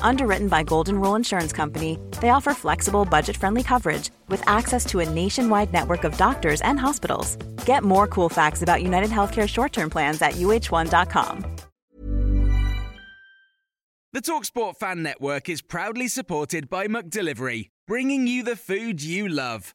Underwritten by Golden Rule Insurance Company, they offer flexible, budget friendly coverage with access to a nationwide network of doctors and hospitals. Get more cool facts about United Healthcare short term plans at uh1.com. The Talksport Fan Network is proudly supported by McDelivery, bringing you the food you love.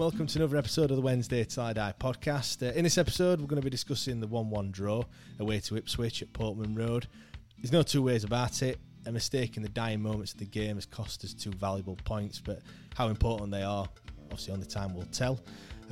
welcome to another episode of the Wednesday Till I Die podcast. Uh, in this episode, we're going to be discussing the 1 1 draw away to Ipswich at Portman Road. There's no two ways about it. A mistake in the dying moments of the game has cost us two valuable points, but how important they are, obviously, only time will tell.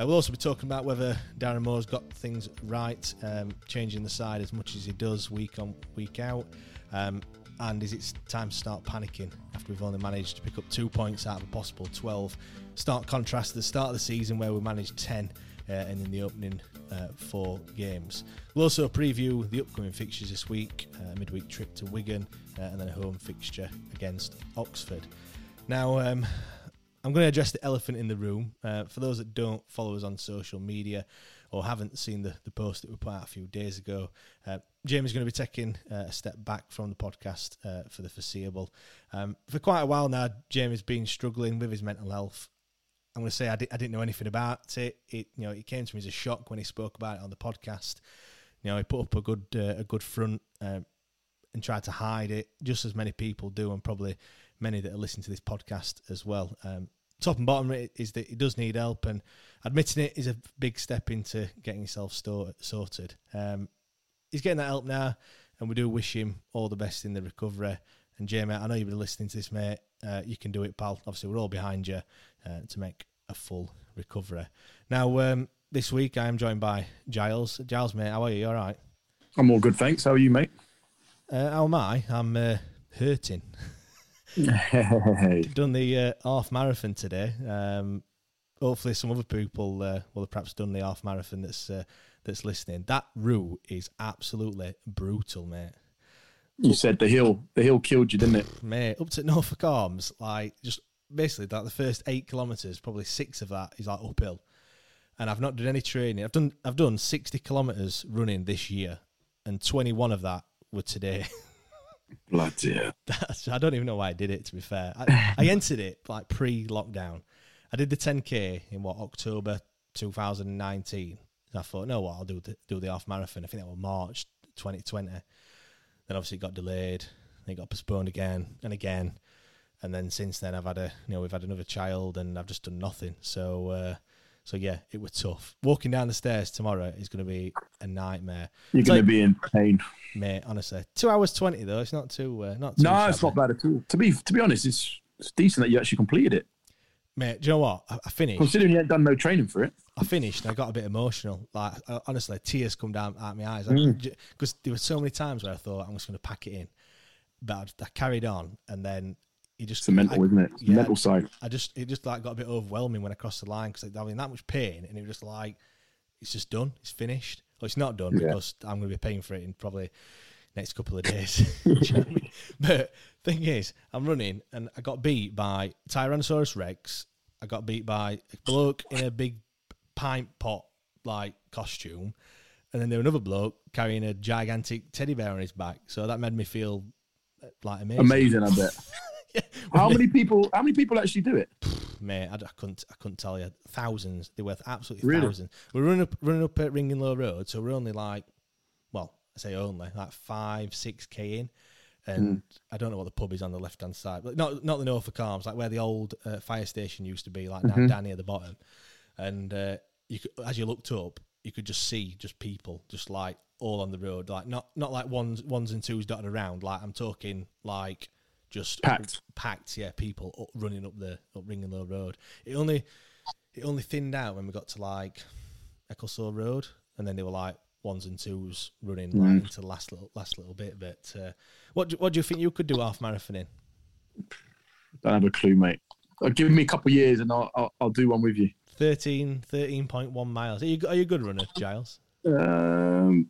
Uh, we'll also be talking about whether Darren Moore's got things right, um, changing the side as much as he does week on, week out. Um, and is it time to start panicking after we've only managed to pick up two points out of a possible 12? Stark contrast to the start of the season where we managed 10 uh, and in the opening uh, four games. We'll also preview the upcoming fixtures this week uh, midweek trip to Wigan uh, and then a home fixture against Oxford. Now, um, I'm going to address the elephant in the room. Uh, for those that don't follow us on social media or haven't seen the, the post that we put out a few days ago, uh, Jamie's going to be taking a step back from the podcast for the foreseeable. Um, for quite a while now, Jamie's been struggling with his mental health. I'm going to say I, di- I didn't know anything about it. It you know it came to me as a shock when he spoke about it on the podcast. You know, he put up a good uh, a good front um, and tried to hide it, just as many people do, and probably many that are listening to this podcast as well. Um, top and bottom is that he does need help, and admitting it is a big step into getting yourself sorted. Um, he's getting that help now, and we do wish him all the best in the recovery. And Jamie, I know you've been listening to this, mate. Uh, you can do it, pal. Obviously, we're all behind you uh, to make a full recovery. Now, um, this week I am joined by Giles. Giles, mate, how are you? You all right? I'm all good, thanks. How are you, mate? Uh, how am I? I'm uh, hurting. Hey. done the uh, half marathon today. Um, hopefully, some other people uh, will have perhaps done the half marathon that's uh, that's listening. That route is absolutely brutal, mate. You said the hill, the hill killed you, didn't it? Mate, up to Norfolk Arms, like just basically like the first eight kilometres, probably six of that is like uphill. And I've not done any training. I've done I've done sixty kilometres running this year, and twenty one of that were today. Bloody hell. I don't even know why I did it. To be fair, I, I entered it like pre-lockdown. I did the 10k in what October 2019. I thought, no, what I'll do the, do the half marathon. I think that was March 2020. Then obviously it got delayed. Then it got postponed again and again. And then since then, I've had a you know we've had another child and I've just done nothing. So uh, so yeah, it was tough. Walking down the stairs tomorrow is going to be a nightmare. You're going like- to be in pain. mate. Honestly, two hours twenty though. It's not too uh, not too. No, it's not bad at all. To be to be honest, it's it's decent that you actually completed it. Mate, do you know what? I, I finished. Considering you hadn't done no training for it. I finished and I got a bit emotional. Like uh, honestly, tears come down out my eyes Mm. because there were so many times where I thought I'm just going to pack it in, but I, I carried on and then it just It's the mental, I, isn't it? Yeah. mental side. I just it just like got a bit overwhelming when I crossed the line because I was in that much pain and it was just like it's just done, it's finished. Well, it's not done Yeah. because I'm going to be paying for it in probably next couple of days. Do you know what I mean? But thing is, I'm running and I got beat by Tyrannosaurus Rex. I got beat by a bloke in a big pint pot like costume, and then there was another bloke carrying a gigantic teddy bear on his back. So that made me feel like amazing. Amazing, I bet. How many people? How many people actually do it? mate, I, I couldn't, I couldn't tell you. Thousands. They're worth absolutely Really? thousands. We're running up, running up at Ringinglow Road, so we're only like, well, I say only like five, six k in, and I don't know what the pub is on the left hand side, but not not the Norfolk Arms, like where the old uh, fire station used to be, like now down near the bottom. And uh, you could, as you looked up, you could just see just people, just like all on the road, like not not like ones ones and twos dotted around. Like I'm talking like just Packed. packed, yeah, people up, running up the up Ringinglow Road. It only it only thinned out when we got to like Ecclesall Road, and then they were like ones and twos running Mm. like into the last little last little bit. But uh, what do, what do you think you could do half marathon in? Don't have a clue, mate. Uh, give me a couple of years and I'll, I'll I'll do one with you. 13, 13.1 miles. Are you are you a good runner, Giles? Um,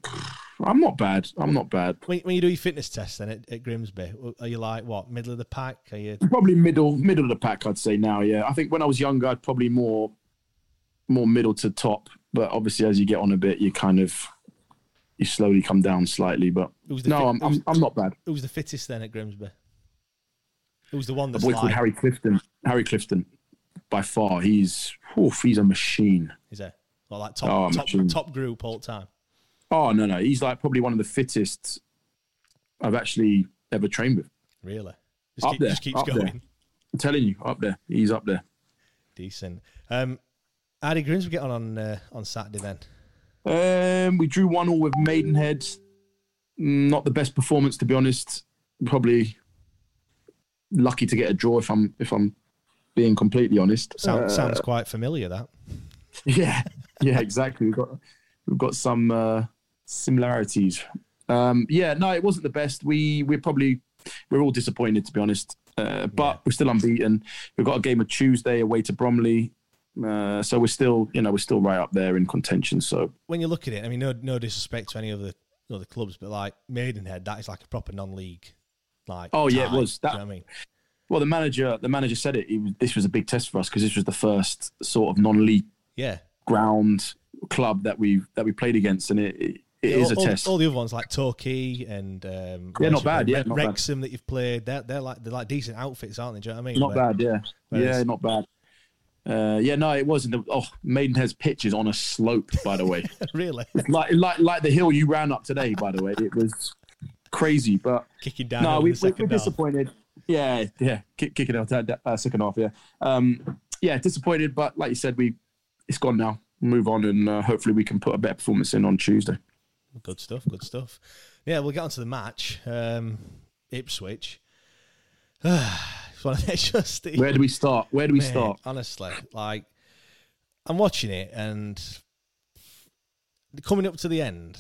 I'm not bad. I'm not bad. When, when you do your fitness test then at, at Grimsby, are you like what middle of the pack? Are you Probably middle middle of the pack, I'd say now. Yeah, I think when I was younger, I'd probably more more middle to top. But obviously, as you get on a bit, you kind of you slowly come down slightly. But no, fit- I'm, I'm I'm not bad. who's the fittest then at Grimsby? Who's the one A that's boy called Harry Clifton. Harry Clifton, by far, he's oof, he's a machine. is it? Or like top Oh, top, top group all the time. Oh no, no, he's like probably one of the fittest I've actually ever trained with. Really? Just, Up keep, there, just keeps up there. going. I'm telling you, up there, he's up there. Decent. Um, how did Grimsby get on on, uh, on Saturday then? Um, we drew one all with Maidenhead. Mm, Not the best performance, to be honest. Probably lucky to get a draw if I'm if I'm being completely honest. Sound, Uh, sounds quite familiar. That Yeah, yeah, exactly. We've got we've got some uh, similarities. Um, yeah, no, it wasn't the best. We we're probably we're all disappointed to be honest. Uh, but Yeah. we're still unbeaten. We've got a game of Tuesday away to Bromley. Uh, so we're still, you know, we're still right up there in contention. So when you look at it, I mean, no no disrespect to any of the other clubs, but like Maidenhead, that is like a proper non-league. Like Oh, yeah, it was. do you know I mean? Well, the manager, the manager said it. it this was a big test for us because this was the first sort of non-league Yeah, ground club that we that we played against, and it it, it all, is a test. All the other ones like Torquay and um, Yeah, not bad, yeah, Re- not bad. Wrexham that you've played. They're they're like they're like decent outfits, aren't they? Do you know what I mean? not Where- bad, yeah, yeah, not bad. Uh, yeah, no, it wasn't. The, oh, Maidenhead's pitch is on a slope, by the way, really like like like the hill you ran up today. By the way, it was crazy, but kicking down. no, we, we, we're second half. disappointed. Yeah, yeah, kick, kicking out that uh, second half. Yeah, um, yeah, disappointed, but like you said, we it's gone now. Move on, and uh, hopefully we can put a better performance in on Tuesday. Good stuff. Good stuff. Yeah, we'll get on to the match. Um, Ipswich. it's one of it's just Where do we start? Where do we Mate, start? Honestly, like I'm watching it and coming up to the end,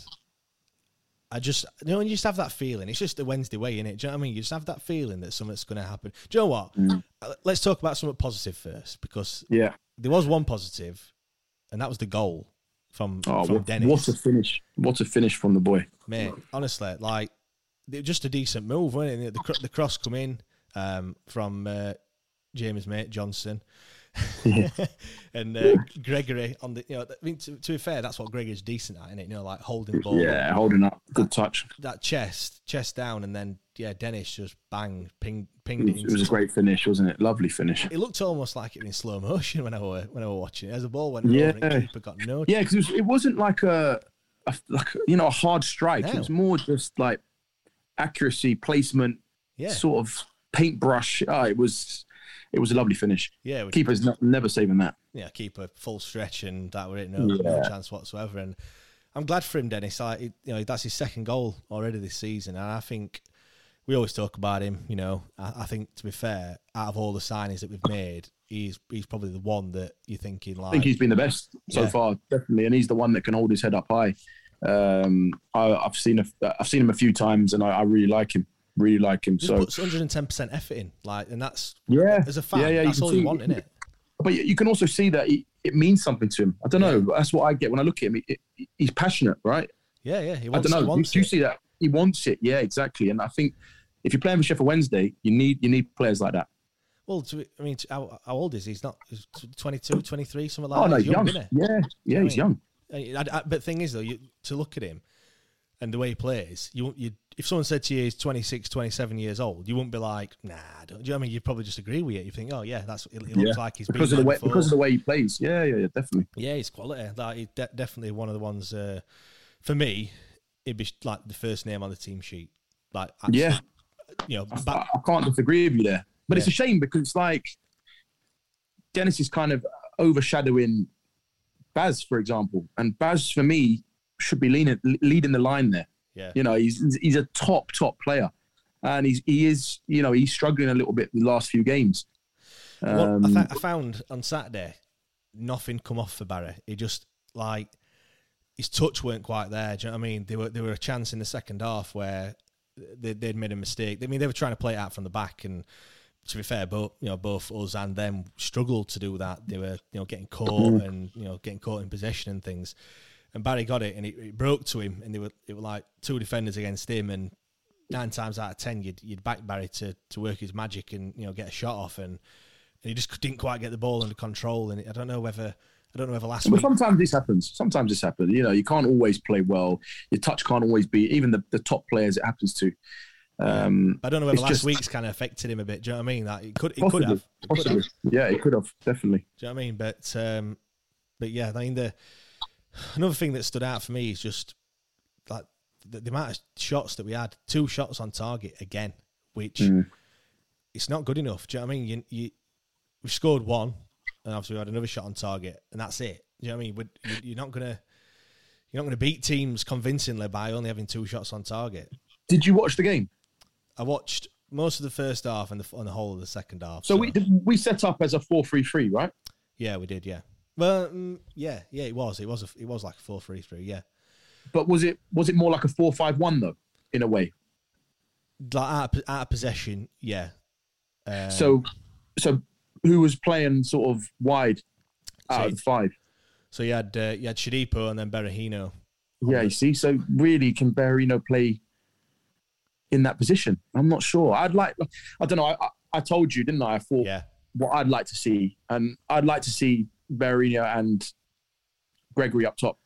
I just you know when you just have that feeling. It's just a Wednesday way, innit? Do you know what I mean? You just have that feeling that something's going to happen. Do you know what? Mm. Uh, Let's talk about something positive first because Yeah. there was one positive, and that was the goal from Oh, from what, Dennis. what a finish! What a finish from the boy. Mate, honestly, like just a decent move, wasn't it? The, the cross come in um, from uh, James mate Johnson. and uh, Gregory on the, you know, I mean, to, to be fair, that's what Gregory's decent at, isn't it? You know, like holding ball, Yeah, holding up, good touch. that chest, chest down, and then yeah, Dennis just bang, ping, pinged It it. was, it was a great finish, wasn't it? Lovely finish. It looked almost like it in slow motion when I were when I were watching it. As the ball went Yeah. over, and keeper got no. Yeah, because it, was- wasn't like a, a like you know a hard strike. No. It was more just like accuracy, placement, yeah, sort of paintbrush. Ah, it was it was a lovely finish. yeah, Keeper's not, never saving that. yeah, keeper full stretch, and that were it. No, no chance whatsoever. And I'm glad for him, Dennis. Like, you know, that's his second goal already this season, and I think we always talk about him. You know, I, I think to be fair, out of all the signings that we've made, he's he's probably the one that you're thinking like. I think he's been the best so Yeah. far, definitely, and he's the one that can hold his head up high. Um, I, I've seen a, I've seen him a few times, and I, I really like him. Really like him. just So puts 110 percent effort in, like, and that's yeah, as a fan, yeah, yeah, that's can all you want, isn't it? But you you can also see that he, it means something to him. I don't know. That's what I get when I look at him. He, he- he's passionate, right? Yeah, yeah. He I wants, don't know. Do, wants do you it. see that? He wants it. Yeah, exactly. And I think if you're playing for Sheffield Wednesday, you need you need players like that. Well, to, I mean, to, how, how old is he? He's not he's 22, 23, something like oh that. Oh, no, He's young. he? Yeah, yeah, I he's mean, young. I, I, but thing is, though, you, to look at him, and the way he plays, you you if someone said to you he's 26, 27 years old, you wouldn't be like, nah, don't, do you know what I mean? You'd probably just agree with it. You think, oh yeah, that's it, it looks Yeah. like he's because of the way before. because of the way he plays. Yeah, yeah, yeah, definitely. Yeah, he's quality. Like, he's de- definitely one of the ones. Uh, for me, it'd be like the first name on the team sheet. Like, Yeah, you know, I, back, I can't disagree with you there. But it's a shame because it's like Dennis is kind of overshadowing Baz, for example, and Baz for me should be leading leading the line there. yeah, You know, he's he's a top top player, and he's he is you know he's struggling a little bit the last few games. Well, Um, I, fa- I found on Saturday nothing come off for Barry. He just like his touch weren't quite there. Do you know what I mean? There were there were a chance in the second half where they, they'd made a mistake. I mean, they were trying to play it out from the back, and to be fair, both you know both us and them struggled to do that. They were you know getting caught and you know getting caught in possession and things. And Barry got it, and it, it broke to him, and they were it were like two defenders against him, and nine times out of ten, you'd you'd back Barry to to work his magic and you know get a shot off, and, and he just didn't quite get the ball under control. And I don't know whether I don't know whether last But week. sometimes this happens. Sometimes this happens. You know, you can't always play well. Your touch can't always be even the, the top players. It happens to. Um, I don't know whether last just- week's kind of affected him a bit. Do you know what I mean? That it could, it could possibly, have, it could have. possibly. Yeah, it could have definitely. Do you know what I mean? But um, but yeah, I mean the another thing that stood out for me is just like the, the amount of shots that we had. Two shots on target again, which Mm. it's not good enough. Do you know what I mean? You, you we scored one, and obviously we had another shot on target, and that's it. Do you know what I mean? We're, you- you're not gonna you're not gonna beat teams convincingly by only having two shots on target. Did you watch the game? I watched most of the first half and the, and the whole of the second half. So we we set up as a four three three, right? Yeah, we did. Yeah. Well, mm, yeah, yeah, it was. It was. A, it was like a four three three. Yeah, But was it was it more like a four five one though, in a way? like out of, out of possession. Yeah. Um, so so who was playing sort of wide out So- of the five? so you had uh, you had Shodipo and then Berahino. Yeah, you see. So really, can Berahino play in that position? I'm not sure. I'd like. I don't know. I, I, I told you, didn't I? I thought Yeah, what I'd like to see, and I'd like to see Berahino and Gregory up top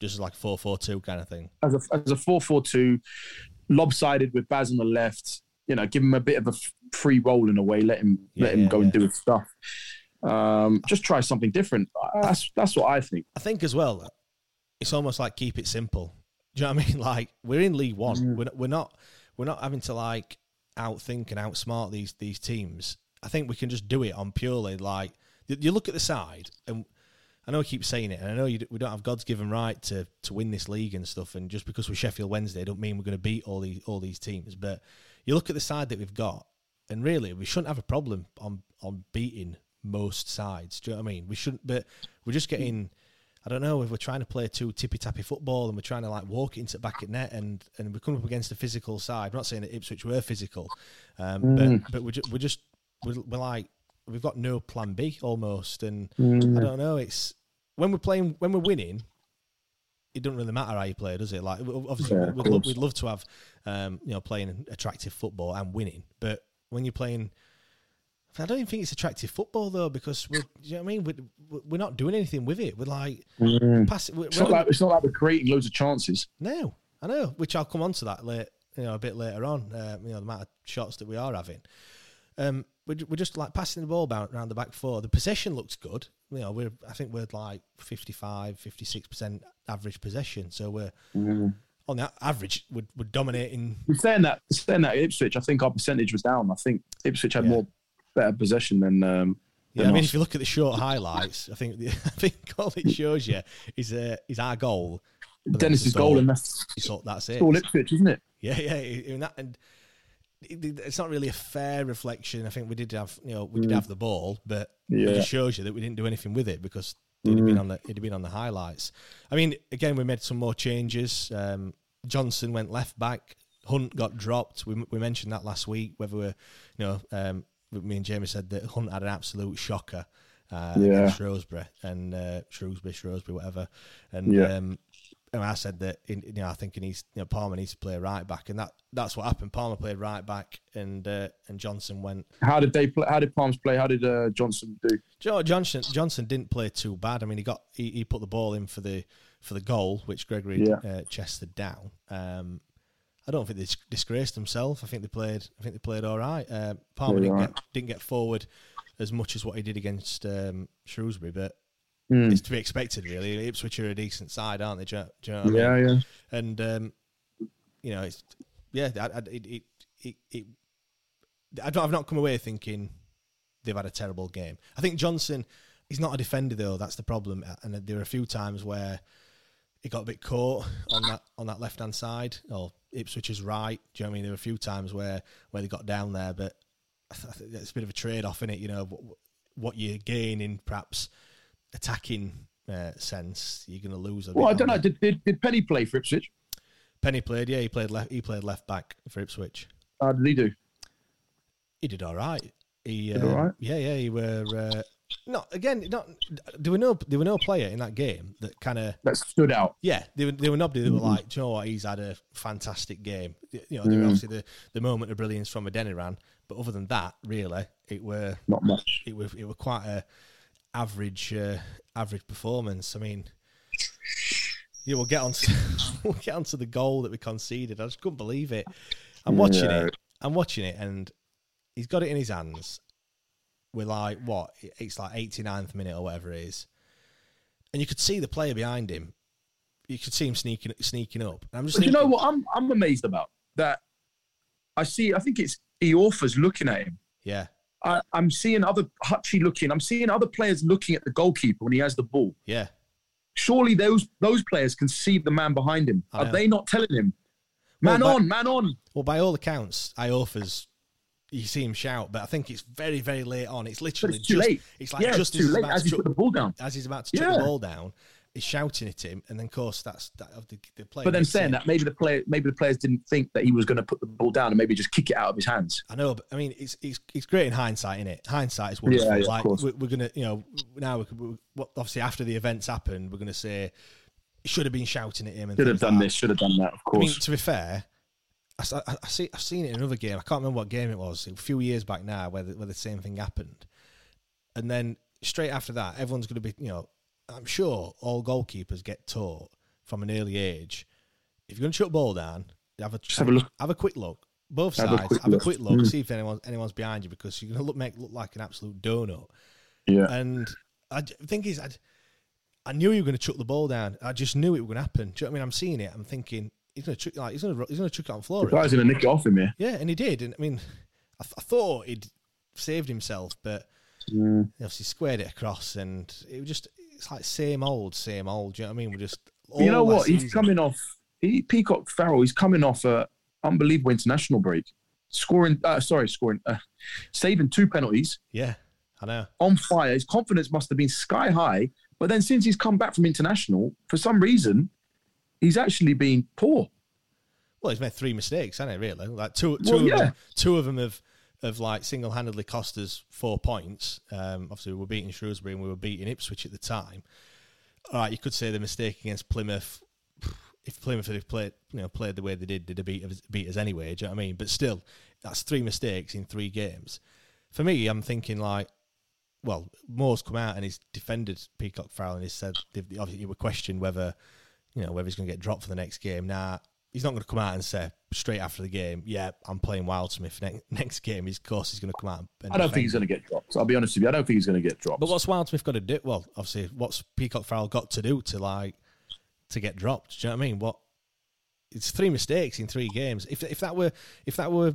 just like four four two kind of thing. as a as a four four two, lopsided with Baz on the left. You know, give him a bit of a free roll in a way. Let him Yeah, let him yeah, go and do his stuff. Um, just try something different. That's that's what I think. I think as well, it's almost like keep it simple. Do you know what I mean? Like we're in League One. We're, we're not we're not having to like outthink and outsmart these these teams. I think we can just do it on purely like you- look at the side and. I know I keep saying it, and I know you, we don't have God's given right to, to win this league and stuff. And just because we're Sheffield Wednesday, don't mean we're going to beat all these all these teams. But you look at the side that we've got, and really, we shouldn't have a problem on on beating most sides. Do you know what I mean? We shouldn't, but we're just getting. I don't know if we're trying to play too tippy tappy football and we're trying to like walk into the back at net and and we come up against a physical side. I'm not saying that Ipswich were physical, um, but but we're just, we're just we're, we're like we've got no plan B almost, and I don't know. It's when we're playing when we're winning. It doesn't really matter how you play, does it? Like obviously, Yeah, we'd, love, we'd love to have, um, you know, playing attractive football and winning. But when you're playing, I don't even think it's attractive football though, because we're, you know what I mean? We're, we're not doing anything with it. We're like, pass, we're, It's not we're- like it's not like we're creating loads of chances. no, I know. Which I'll come on to that late, you know, a bit later on. Uh, you know, the amount of shots that we are having. Um, we're, we're just like passing the ball about around the back four. The possession looks good. You know, we're I think we're like 55, 56 percent average possession. So we're on the a- average. We're, we're dominating. We're saying that saying that Ipswich, I think our percentage was down. I think Ipswich had Yeah. more better possession than. Um, Yeah, than I mean, us. if you look at the short highlights, I think the, I think all it shows you is uh, is our goal. but Dennis's goal, and that's that's it. it's all Ipswich, isn't it? Yeah, yeah, and that and it, it- it's not really a fair reflection. I think we did have, you know, we did have the ball, but it just shows you that we didn't do anything with it because it'd have been on the it'd have been on the highlights. I mean, again, we made some more changes. Um, Johnson went left back. Hunt got dropped. We, we mentioned that last week. Whether we're, you know, um, me and Jamie said that Hunt had an absolute shocker uh, Yeah. against Shrewsbury and uh, Shrewsbury, Shrewsbury, whatever. And Yeah. um, and I said that in, you know I think he needs you know Palmer needs to play right back, and that that's what happened. Palmer played right back, and uh, and Johnson went. How did they play? How did Palms play? How did uh, Johnson do? Do you know what, Johnson Johnson didn't play too bad. I mean, he got he, he put the ball in for the for the goal, which Gregory Yeah. uh, chested down. Um, I don't think they disgraced themselves. I think they played. I think they played all right. Uh, Palmer Played didn't all get didn't get forward as much as what he did against um, Shrewsbury, but Mm. it's to be expected, really. Ipswich are a decent side, aren't they? Do you, do you know what I mean? Yeah, yeah. and um, you know, it's yeah, I, I, it, it, it, it, I don't, I've not come away thinking they've had a terrible game. I think Johnson, he's not a defender though. That's the problem, and there were a few times where he got a bit caught on that on that left hand side or Ipswich's right. Do you know what I mean? There were a few times where where they got down there, but I think it's a bit of a trade off in it. You know what, what you gain in perhaps attacking uh, sense, you're going to lose. A Well, I don't know. Did, did, did Penney play for Ipswich? Penney played, yeah, he played left. He played left back for Ipswich. How did he do? He did all right. He Did uh, all right? Yeah, yeah. He were uh, not again. Not there were no there were no player in that game that kind of That stood out. yeah. They were they were nobody that were Mm-hmm. like, "Do you know what? He's had a fantastic game. You know, there Mm. were obviously the, the moment of brilliance from Adeniran, but other than that, really, it were Not much. it were it were quite a average uh, average performance. I mean, yeah, we'll get on to, we'll get on to the goal that we conceded. I just couldn't believe it. I'm watching Yeah. it. I'm watching it, and he's got it in his hands. We're like, what? It's like 89th minute or whatever it is, and you could see the player behind him. You could see him sneaking sneaking up. And I'm just But you know what I'm I'm amazed about? That I see, I think it's Iorfa's looking at him. Yeah, I, I'm seeing other Hutchie looking. I'm seeing other players looking at the goalkeeper when he has the ball. yeah. Surely those those players can see the man behind him. I Are know. they not telling him, man but- on, man on? Well, by all accounts, Iorfa's you see him shout, but I think it's very, very late on. It's literally it's too just, late. It's like yeah, just it's he's late about as to chuck- put the ball down. as he's about to chuck Yeah. the ball down, he's shouting at him, and then of course that's that of the, the player. But then saying that, maybe the player, maybe the players didn't think that he was going to put the ball down and maybe just kick it out of his hands. I know, but I mean, it's it's it's great in hindsight, isn't it? Hindsight is wonderful. Yeah, yeah, like we're, we're gonna, you know, now we could, what obviously after the events happened, we're gonna say he should have been shouting at him and Should have things like done this. Should have done that. Of course. I mean, to be fair, I, I see, I've seen it in another game. I can't remember what game it was. A few years back now, where the, where the same thing happened, and then straight after that, everyone's going to be, you know, I'm sure all goalkeepers get taught from an early age. If you're going to shut the ball down, have a have a look. Have a quick look. Both Have a sides. quick have a quick look. Mm. See if anyone anyone's behind you because you're going to look make look like an absolute donut. yeah. And I the thing is, I, I knew you were going to chuck the ball down. I just knew it was going to happen. Do you know what I mean? I'm seeing it. I'm thinking he's going to chuck like he's going to he's going to chuck it on the floor. The guy's going to nick it off him here. Yeah, and he did. And I mean, I, th- I thought he'd saved himself, but Mm. he obviously squared it across, and it was just it's like same old, same old. Do you know what I mean? We're just you know what? He's coming off. He, Peacock Farrell. He's coming off a unbelievable international break, scoring. Uh, sorry, scoring, uh, saving two penalties, Yeah, I know. on fire. His confidence must have been sky high. But then since he's come back from international, for some reason, he's actually been poor. Well, he's made three mistakes, hasn't he? Really, like two, two, Well, of yeah. them, two of them have have like single handedly cost us four points. Um, obviously, we were beating Shrewsbury and we were beating Ipswich at the time. All right, you could say the mistake against Plymouth. If Plymouth had played, you know, played the way they did, they'd have beat us, beat us anyway. Do you know what I mean? But still, that's three mistakes in three games. For me, I'm thinking like, well, Moore's come out and he's defended Peacock Farrell and he said obviously he were questioned whether, you know, whether he's going to get dropped for the next game. Now he's not going to come out and say straight after the game, "Yeah, I'm playing Wildsmith next next game." His course he's going to come out. And I don't think he's going to get dropped. I'll be honest with you. I don't think he's going to get dropped. but what's Wildsmith got to do? Well, obviously, what's Peacock Farrell got to do to like to get dropped? Do you know what I mean? What? It's three mistakes in three games. If if that were if that were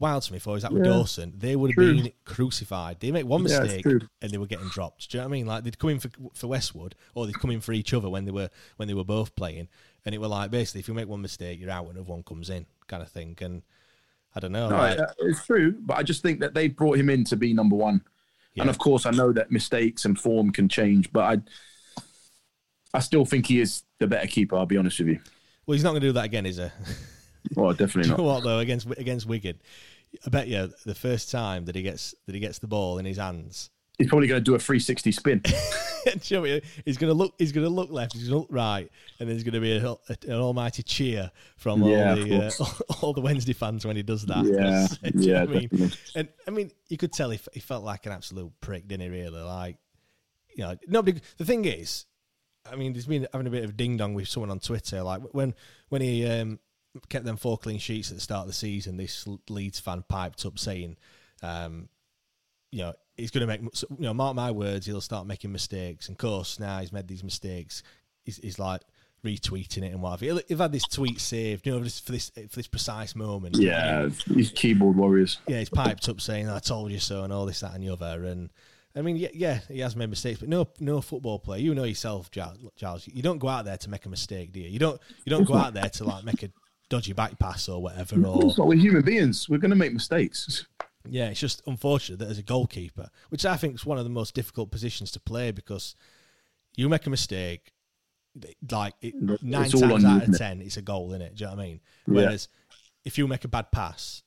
Wildsmith or is that were Yeah. Dawson, they would have True. been crucified. They make one mistake true. and they were getting dropped. Do you know what I mean? Like they'd come in for for Westwood or they'd come in for each other when they were when they were both playing, and it were like basically if you make one mistake, you're out, and another one comes in, kind of thing. And I don't know. No, like- uh, it's true, but I just think that they brought him in to be number one. Yeah. And of course, I know that mistakes and form can change, but I, I still think he is the better keeper. I'll be honest with you. well, he's not going to do that again, is he? Well, definitely Do you know not. what though? Against against Wigan, I bet you the first time that he gets that he gets the ball in his hands, He's probably going to do a 360 spin. You know he's going to look. He's going to look left. He's going to look right, and there's going to be a, a, an almighty cheer from all of the uh, all the Wednesday fans when he does that. Yeah, Do yeah, I mean? definitely. And I mean, you could tell he, he felt like an absolute prick, didn't he? Really, like you know, nobody. The thing is, I mean, there's been having a bit of ding dong with someone on Twitter, like when when he um, kept them four clean sheets at the start of the season. This Leeds fan piped up saying, um, you know, he's going to make, you know, mark my words, he'll start making mistakes. And of course, now he's made these mistakes. He's, he's like retweeting it and whatever. He'll, he'll had this tweet saved, you know, just for this for this precise moment. Yeah, these keyboard warriors. Yeah, he's piped up saying, "I told you so," and all this, that, and the other. And I mean, yeah, yeah, he has made mistakes, but no, no football player. You know yourself, Charles. You don't go out there to make a mistake, do you? You don't. You don't go out there to like make a dodgy back pass or whatever. Or we're human beings. We're going to make mistakes. Yeah, it's just unfortunate that as a goalkeeper, which I think is one of the most difficult positions to play because you make a mistake, like it, nine times out of ten, it's a goal, isn't it? Do you know what I mean? Whereas yeah. if you make a bad pass,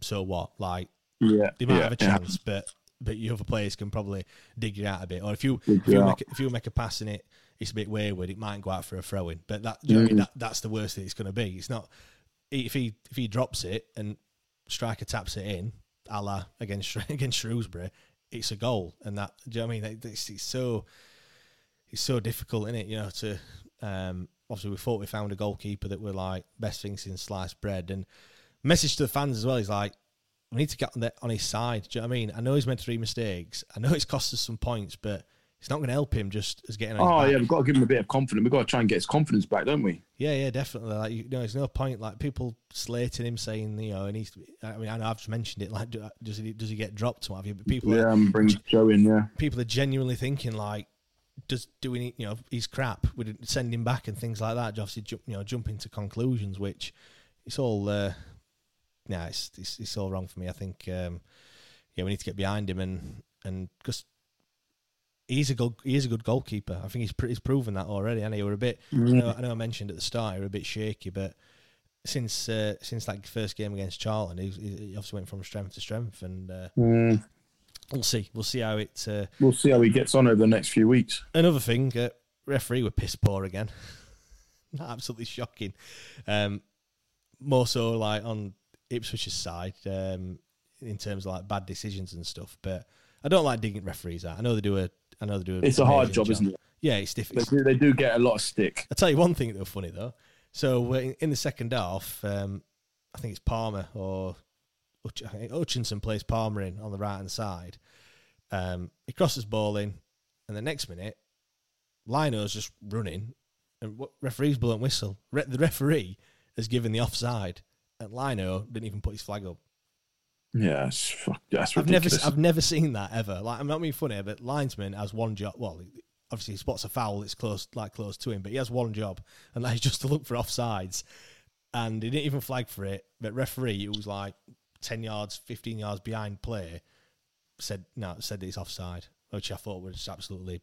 so what? Like, yeah, they might yeah, have a chance, yeah. but but your other players can probably dig you out a bit. Or if you if you, make, if you make a pass in it, it's a bit wayward. It might go out for a throw in, but that, mm. I mean? Mm. that that's the worst that it's going to be. It's not if he if he drops it and striker taps it in, a la against against Shrewsbury, it's a goal, and that do you know what I mean? It's, it's so it's so difficult, isn't it? You know, to um, obviously we thought we found a goalkeeper that were like best thing since sliced bread, and message to the fans as well is like we need to get on, the, on his side. Do you know what I mean? I know he's made three mistakes. I know it's cost us some points, but it's not going to help him just as getting. oh yeah, we've got to give him a bit of confidence. We've got to try and get his confidence back, don't we? Yeah, yeah, definitely. Like you know, there's no point like people slating him, saying you know, he needs to. Be, I mean, I know I've just mentioned it. Like, does he does he get dropped? What have you? But people, yeah, and bring Joe in. Yeah, people are genuinely thinking like, does do we need you know he's crap? We send him back and things like that. Just you know, jumping to conclusions, which it's all. Uh, yeah, it's, it's, it's all wrong for me. I think um, yeah, we need to get behind him and and because he's a good he is a good goalkeeper. I think he's he's proven that already. I know we're a bit. Mm. I, know, I, know, I mentioned at the start we are a bit shaky, but since uh, since like first game against Charlton, he, he obviously went from strength to strength, and uh, mm. we'll see. We'll see how it. Uh, we'll see how he gets on over the next few weeks. Another thing, uh, referee were piss poor again. Absolutely shocking. Um, more so like on Ipswich's side um, in terms of like bad decisions and stuff. But I don't like digging referees out. I know they do a. I know they do. A it's a hard job, job, isn't it? Yeah, it's difficult. They do, they do get a lot of stick. I tell you one thing that was funny though. So in, in the second half, um, I think it's Palmer or Hutchinson plays Palmer in on the right hand side. Um, he crosses ball in, and the next minute, Lino's just running, and what referee's blowing whistle. Re- the referee has given the offside and Lino didn't even put his flag up. Yeah, it's, fuck, that's I've never, I've never seen that ever. Like, I'm not being funny, but linesman has one job. Well, obviously, he spots a foul that's close, like close to him, but he has one job, and that is just to look for offsides. And he didn't even flag for it. But referee, it was like ten yards, fifteen yards behind play, said no, said that he's offside, which I thought was absolutely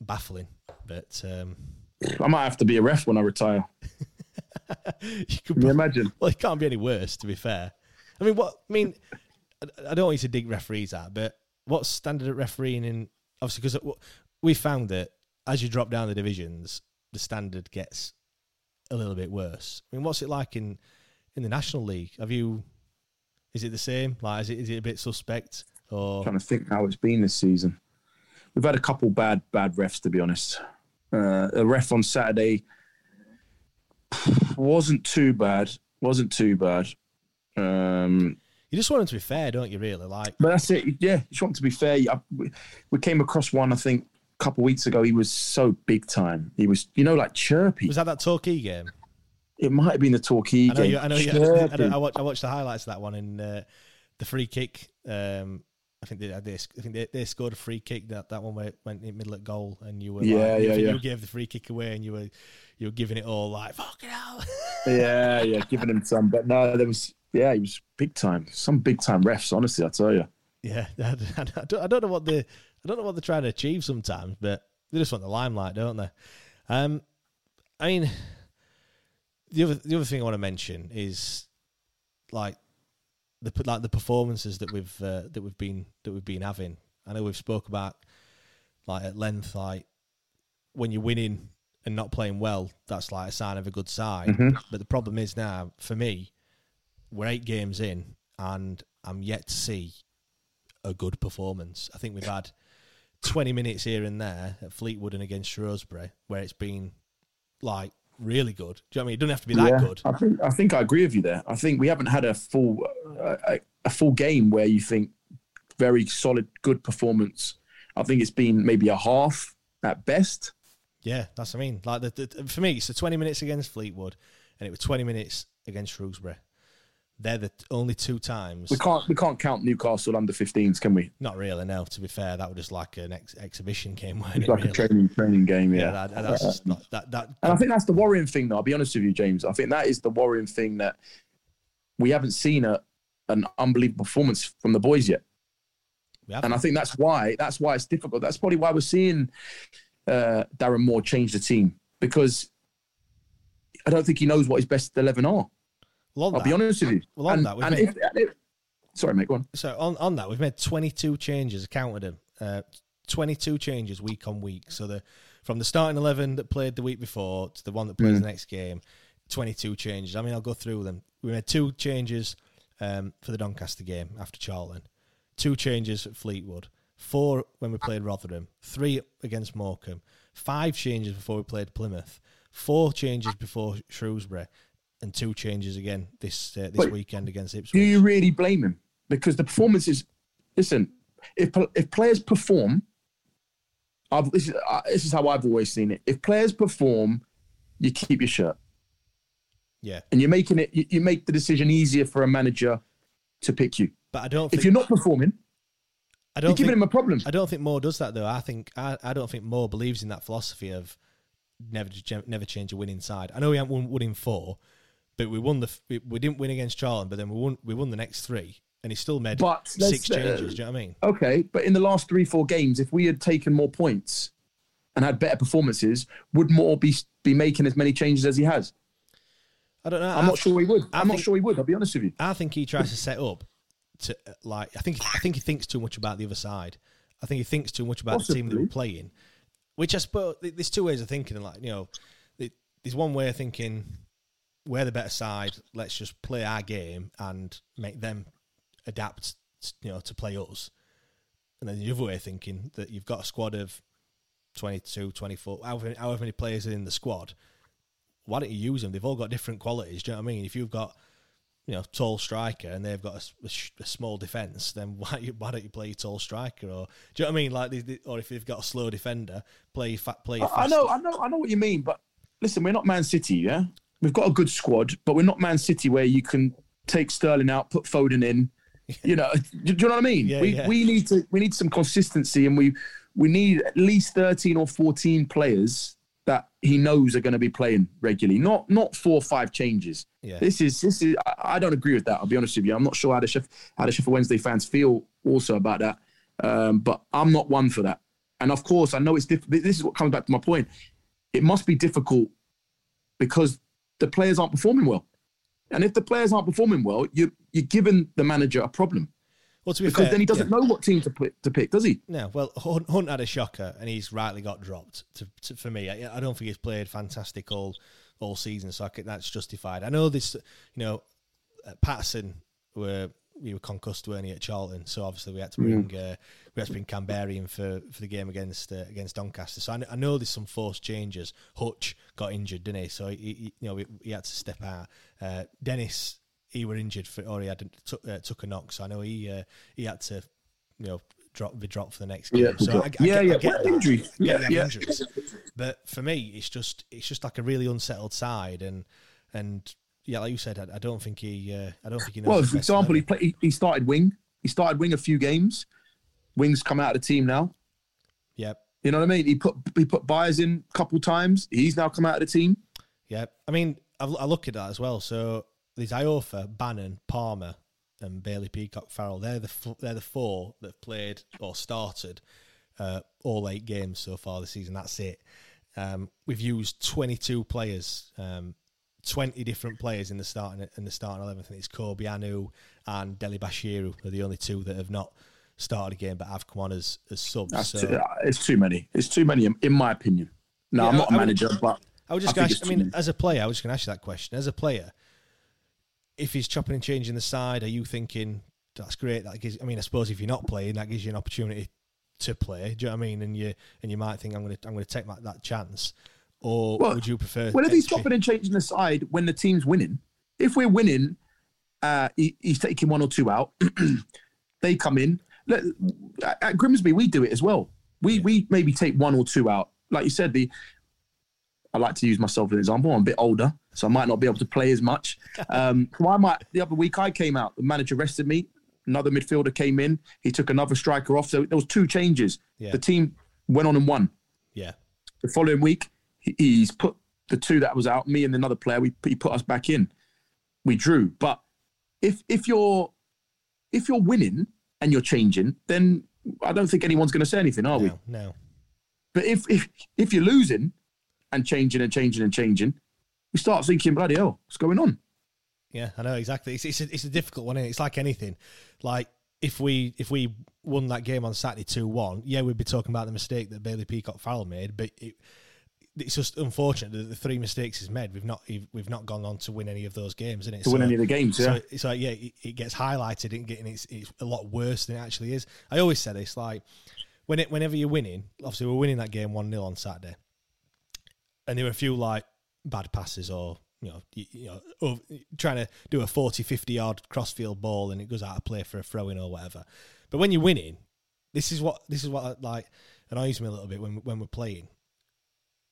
baffling. But um, I might have to be a ref when I retire. you could Can you imagine? Well, it can't be any worse, to be fair. I mean, what? I mean, I don't want you to dig referees out, but what's standard at refereeing in? Obviously, because we found that as you drop down the divisions, the standard gets a little bit worse. I mean, what's it like in in the National League? Have you? Is it the same? Like, is it is it a bit suspect? Or I'm trying to think how it's been this season. We've had a couple bad bad refs, to be honest. Uh, a ref on Saturday wasn't too bad. Wasn't too bad. Um, you just want him to be fair, don't you? Really, like. But that's it. Yeah, you just want to be fair. we came across one, I think, a couple of weeks ago. He was so big time. He was, you know, like chirpy. Was that that Torquay game? It might have been the Torquay I know game. You, I know. You, I, know I, watched, I watched the highlights of that one in uh, the free kick. Um, I think they, they, I think they, they scored a free kick that that one where it went in middle at goal, and you were yeah, like, yeah, you, yeah. You gave the free kick away, and you were you were giving it all like fucking hell. yeah, yeah, giving him some, but no, there was yeah, he was big time. Some big time refs, honestly, I tell you. Yeah, I, I, don't, I don't know what the I don't know what they're trying to achieve sometimes, but they just want the limelight, don't they? Um, I mean, the other the other thing I want to mention is like the like the performances that we've uh, that we've been that we've been having. I know we've spoke about like at length, like when you're winning and not playing well, that's like a sign of a good side. Mm-hmm. But the problem is now for me, we're eight games in, and I'm yet to see a good performance. I think we've had twenty minutes here and there at Fleetwood and against Shrewsbury where it's been like really good. Do you know what I mean? It doesn't have to be that Yeah, good. I think I think I agree with you there. I think we haven't had a full a, a full game where you think very solid, good performance. I think it's been maybe a half at best. Yeah, that's what I mean. Like the, the, for me, it's the twenty minutes against Fleetwood, and it was twenty minutes against Shrewsbury. They're the only two times. We can't we can't count Newcastle under 15s, can we? Not really. No, to be fair, that was just like an ex- exhibition game. It's it, like really? a training training game, Yeah, yeah. that, that's not, that that. And I think that's the worrying thing, though. I'll be honest with you, James. I think that is the worrying thing that we haven't seen a an unbelievable performance from the boys yet. And I think that's why that's why it's difficult. That's probably why we're seeing uh, Darren Moore change the team because I don't think he knows what his best eleven are. Well, I'll that, be honest with you. Well, on and, that, made- if, if- sorry, mate, go on. So on, on that, we've made 22 changes. I counted them. Uh, 22 changes week on week. So the from the starting 11 that played the week before to the one that plays the next game, 22 changes. I mean, I'll go through them. We made two changes um, for the Doncaster game after Charlton, two changes at Fleetwood, four when we played Rotherham, three against Morecambe, five changes before we played Plymouth, four changes before Shrewsbury, and two changes again this uh, this Wait, weekend against Ipswich. Do you really blame him? Because the performance is. Listen, if if players perform, I've, this is uh, this is how I've always seen it. If players perform, you keep your shirt, yeah. and you're making it. You, you make the decision easier for a manager to pick you. But I don't If think you're not performing, I don't. you're giving think, him a problem. I don't think Moore does that though. I think I, I don't think Moore believes in that philosophy of never never change a winning side. I know we haven't won, won in four, but we won the we, we didn't win against Charlton, but then we won we won the next three, and he still made But six let's, uh, changes. do you know what I mean? Okay, but in the last three, four games, if we had taken more points and had better performances, would Moore be be making as many changes as he has? I don't know. I'm I, not sure he would. I'm not sure he would. I'll be honest with you. I think he tries to set up to like. I think I think he thinks too much about the other side. I think he thinks too much about the team that we're playing. Which I suppose there's two ways of thinking. Like you know, there's one way of thinking we're the better side. Let's just play our game and make them adapt. You know, to play us. And then the other way of thinking that you've got a squad of 22, 24, however, however many players are in the squad. Why don't you use them? They've all got different qualities. Do you know what I mean? If you've got you know, tall striker and they've got a a, a small defense, then why you, why don't you play your tall striker? Or do you know what I mean? Like, they, they- or if you've got a slow defender, play your fat, play I I know. I know, I know what you mean. But listen, we're not Man City, yeah. We've got a good squad, but we're not Man City where you can take Sterling out, put Foden in. You know, do, you know what I mean? Yeah, we yeah. we need to we need some consistency, and we we need at least thirteen or fourteen players that he knows are going to be playing regularly. Not not four or five changes. Yeah. This is this is. I, I don't agree with that. I'll be honest with you. I'm not sure how the Sheff, how the Sheffield Wednesday fans feel also about that. Um, but I'm not one for that. And of course, I know it's diff- This is what comes back to my point. It must be difficult because the players aren't performing well. And if the players aren't performing well, you you're giving the manager a problem Well, to be because fair, then he doesn't yeah. know what team to pick, to pick, does he? No, well, Hunt, Hunt had a shocker, and he's rightly got dropped. To, to, for me, I, I don't think he's played fantastic all all season, so I think that's justified. I know this, you know, uh, Paterson were we were concussed, weren't he, at Charlton? So obviously we had to bring uh, we had to bring Kamberi in for, for the game against uh, against Doncaster. So I, I know there's some forced changes. Hutch got injured, didn't he? So he, he you know he, he had to step out. Uh, Dennis he were injured for or he had took, uh, took a knock. So I know he uh, he had to you know drop be dropped for the next game. Yeah, so I, I, yeah, get, yeah. I get injuries. Yeah, yeah. injuries. But for me, it's just it's just like a really unsettled side, and and yeah, like you said, I, I don't think he uh, I don't think he knows. Well, for example, he played. He, he started wing. He started wing a few games. Wings come out of the team now. Yep, You know what I mean? He put he put Byers in a couple times. He's now come out of the team. yep. I mean, I, I look at that as well. So there's Iorfa, Bannan, Palmer, and Bailey Peacock Farrell. They're the f- they're the four that have played or started uh, all eight games so far this season. That's it. Um, we've used 22 players, um, 20 different players in the starting in the starting eleven. I think it's Corbeanu and Dele-Bashiru are the only two that have not started a game but have come on as as subs. That's so too, uh, it's too many. It's too many, in, my opinion. No, Yeah, I'm not I- a I would- manager, but I was just I I mean, many. as a player, I was just going to ask you that question. As a player, if he's chopping and changing the side, are you thinking that's great? That gives. I mean, I suppose if you're not playing, that gives you an opportunity to play. Do you know what I mean? And you and you might think I'm going to I'm going to take my, that chance, or Well, would you prefer? Whenever he's extra- stopping and changing the side when the team's winning, if we're winning, uh, he, he's taking one or two out. they come in. Let, at Grimsby, we do it as well. We we maybe take one or two out. Like you said, the I like to use myself as an example. I'm a bit older, so I might not be able to play as much. Um, so I might. The other week I came out. The manager rested me. Another midfielder came in. He took another striker off. So there was two changes. Yeah. The team went on and won. Yeah, The following week, he's put the two that was out, me and another player. We he put us back in. We drew. But if if you're if you're winning and you're changing, then I don't think anyone's going to say anything, are we? no, no. But if if if you're losing and changing and changing and changing, we start thinking, bloody hell, what's going on? Yeah, I know exactly. It's it's a, it's a difficult one. Isn't it? It's like anything. Like if we if we won that game on Saturday two one, yeah, we'd be talking about the mistake that Bailey Peacock Farrell made. But it, it's just unfortunate that the three mistakes he's made, we've not we've not gone on to win any of those games, isn't it? To win any of the games, yeah. So it's like yeah, it, it gets highlighted and getting it's, it's a lot worse than it actually is. I always say this like when it whenever you're winning, obviously we're winning that game one 0 on Saturday, and there were a few like bad passes or you know you, you know ov- trying to do a 40 50 yard crossfield ball and it goes out of play for a throw in or whatever. But when you're winning, this is what this is what like annoys me a little bit when when we're playing.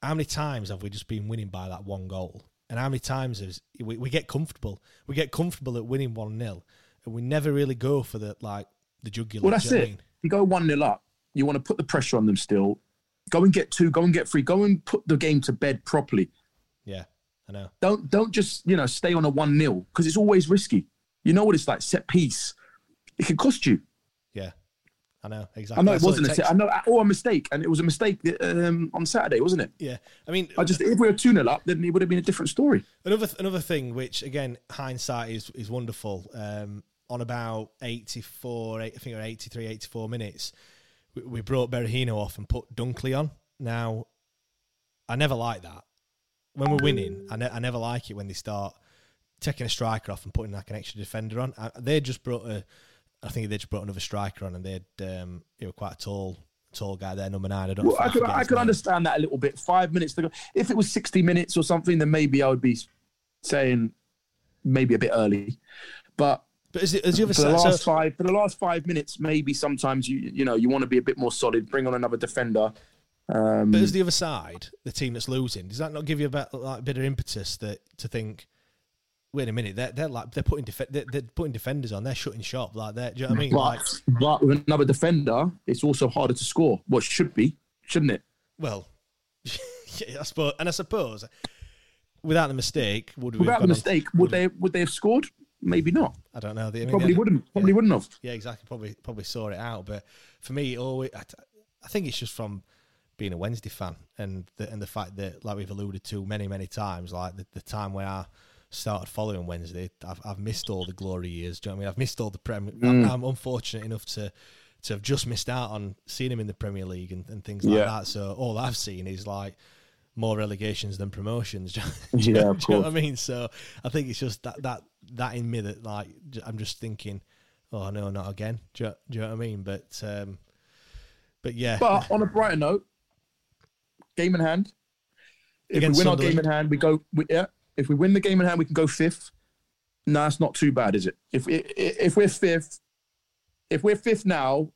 How many times have we just been winning by that one goal? And how many times has we, we get comfortable? We get comfortable at winning one 0 and we never really go for the like the jugular. Well, that's it. I mean? You go one 0 up. You want to put the pressure on them still. Go and get two. Go and get three. Go and put the game to bed properly. Yeah, I know. Don't don't just you know stay on a one 0 because it's always risky. You know what it's like. Set piece. It can cost you. I know exactly. I know it wasn't a takes. know or a mistake, and it was a mistake um, on Saturday, wasn't it? Yeah, I mean, I just if we were two 0 up, then it would have been a different story. Another another thing, which again hindsight is is wonderful. Um, on about eighty four, I think or 83, 84 minutes, we, we brought Berahino off and put Dunkley on. Now, I never like that. When we're winning, I, ne- I never like it when they start taking a striker off and putting like an extra defender on. I, they just brought a, I think they just brought another striker on, and they'd um, they were quite a tall tall guy there, number nine. I don't. Well, I could I could understand that a little bit. Five minutes to go. If it was sixty minutes or something, then maybe I would be saying maybe a bit early. But But as, the- as the other for the last so, five for the last five minutes, maybe sometimes you you know you want to be a bit more solid. Bring on another defender. Um, But as the other side, the team that's losing, does that not give you a bit, like, a bit of impetus that to think, wait a minute, they're, they're like they're putting def- they're, they're putting defenders on, they're shutting shop like that. Do you know what I mean? but, Like, but with another defender, it's also harder to score. What should be, shouldn't it? well, yeah, I suppose, and I suppose without the mistake, would we? Without the on- mistake, would they would they have scored? Maybe not. I don't know. They, I mean, Probably wouldn't. Probably yeah. wouldn't have. Yeah, exactly. Probably probably saw it out, but for me, always I, I think it's just from being a Wednesday fan and the, and the fact that, like we've alluded to many many times, like the, the time when I started following Wednesday, I've I've missed all the glory years. Do you know what I mean? I've missed all the Prem. I'm, I'm unfortunate enough to to have just missed out on seeing him in the Premier League and, and things like Yeah. that. So all I've seen is like more relegations than promotions. Do Yeah, you know- of do you know what I mean? So I think it's just that that that in me that like I'm just thinking, oh no, not again. Do you, do you know what I mean? But um, but yeah, But on a brighter note, game in hand. If Against we win our game in hand, we go. We, yeah. If we win the game in hand, we can go fifth. No, it's not too bad, is it? If we if we're fifth, if we're fifth now,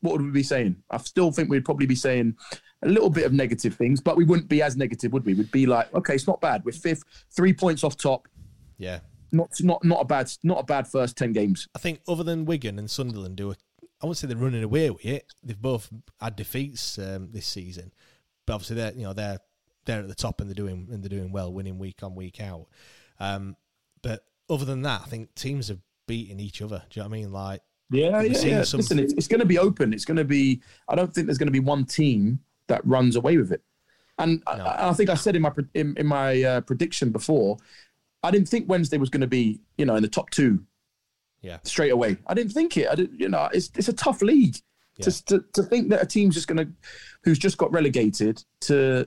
what would we be saying? I still think we'd probably be saying a little bit of negative things, but we wouldn't be as negative, would we? We'd be like, okay, it's not bad. We're fifth, three points off top. yeah. Not not not a bad not a bad first ten games. I think other than Wigan and Sunderland, do a, I won't say they're running away with it. They've both had defeats um, this season, but obviously they're you know they're they're at the top and they're doing and they're doing well, winning week on week out. Um, but other than that, I think teams are beating each other. Do you know what I mean? Like Yeah, yeah, yeah. some- Listen, it's, it's going to be open. It's going to be. I don't think there's going to be one team that runs away with it. And No. I, I think I said in my in, in my uh, prediction before, I didn't think Wednesday was going to be you know in the top two yeah, straight away. I didn't think it. I didn't. You know, it's it's a tough league. To, to to think that a team's just going to, who's just got relegated, to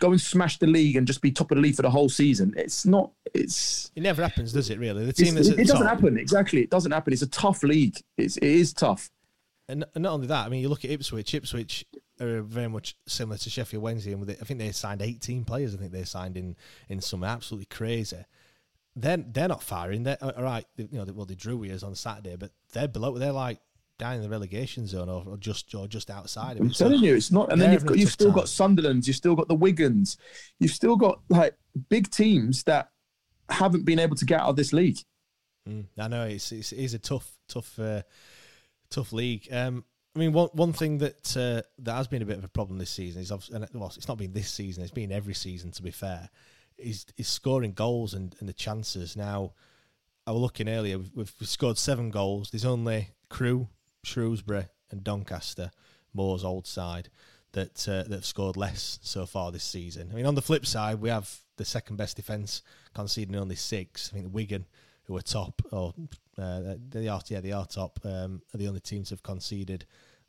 go and smash the league and just be top of the league for the whole season. It's not. It's it never happens, does it? Really, the team that's it, doesn't top- happen exactly. It doesn't happen. It's a tough league. It's, it is tough. And, and not only that, I mean, you look at Ipswich. Ipswich are very much similar to Sheffield Wednesday, and with it, I think they signed 18 players. I think they signed in in summer, absolutely crazy. Then they're, they're not firing. They're all right. They, you know, they, well, they drew us on Saturday, but they're below. They're like down in the relegation zone or, or just or just outside of I'm it. So telling you, it's not. And then you've got you've still time. got Sunderland's, you've still got the Wigans, you've still got like big teams that haven't been able to get out of this league. Mm, I know it's, it's it is a tough tough uh, tough league. Um, I mean, one one thing that uh, that has been a bit of a problem this season is, and well, it's not been this season; it's been every season. To be fair, is is scoring goals and, and the chances. Now, I was looking earlier; we've, we've scored seven goals. There's only Crewe, Shrewsbury, and Doncaster, Moore's old side, that uh, that have scored less so far this season. I mean, on the flip side, we have the second best defence, conceding only six. I think Wigan, who are top, or uh, they are, yeah, they are top, um, are the only teams have conceded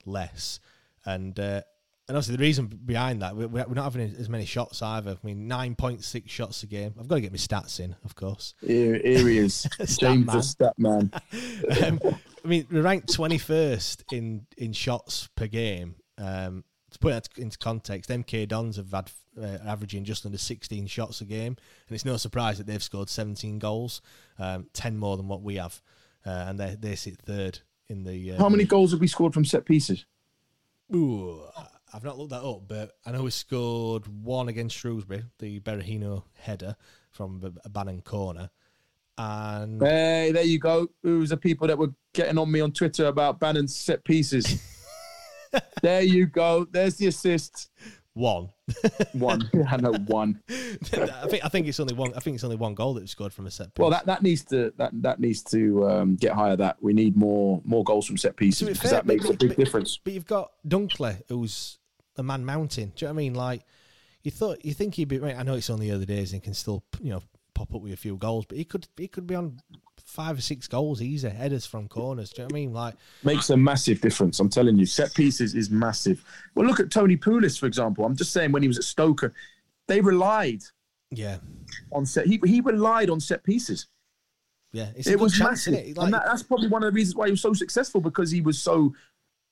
less. And uh, and obviously the reason behind that, we're, we're not having as many shots either. I mean, nine point six shots a game. I've got to get my stats in, of course. Here, here he is, James man. the stat man. um, I mean, we're ranked twenty first in in shots per game. Um, to put that into context, MK Dons have had uh, averaging just under sixteen shots a game, and it's no surprise that they've scored seventeen goals, um, ten more than what we have, uh, and they they sit third in the. Uh, How many goals have we scored from set pieces? Ooh, I've not looked that up, but I know we scored one against Shrewsbury, the Berahino header from a- a Bannan corner, and Hey, there you go. Who's the people that were getting on me on Twitter about banning set pieces? there you go. There's the assist. one. One. I know one. I think I think it's only one. I think it's only one goal that we scored from a set piece. Well, that, that needs to that that needs to um, get higher. That we need more more goals from set pieces because fair, that makes but- a big but- difference. But you've got Dunkley, who's a man mountain. Do you know what I mean? Like you thought, you think he'd be. Right, I know it's only other days and can still, you know, pop up with a few goals, but he could he could be on five or six goals easy, headers from corners. Do you know what I mean? Like Makes a massive difference. I'm telling you, set pieces is massive. Well, look at Tony Pulis, for example. I'm just saying when he was at Stoker, they relied yeah, on set. He he relied on set pieces. yeah. It was chance, massive, it? Like, and that, that's probably one of the reasons why he was so successful because he was so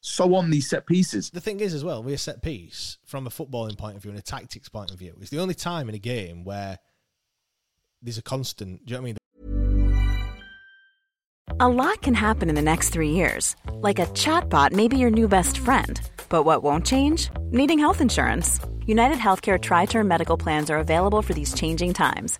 so on these set pieces. the thing is, as well, with a set piece, from a footballing point of view and a tactics point of view, it's the only time in a game where there's a constant. Do you know what I mean? A lot can happen in the next three years. Like a chatbot may be your new best friend. But what won't change? Needing health insurance. United Healthcare Tri Term Medical Plans are available for these changing times.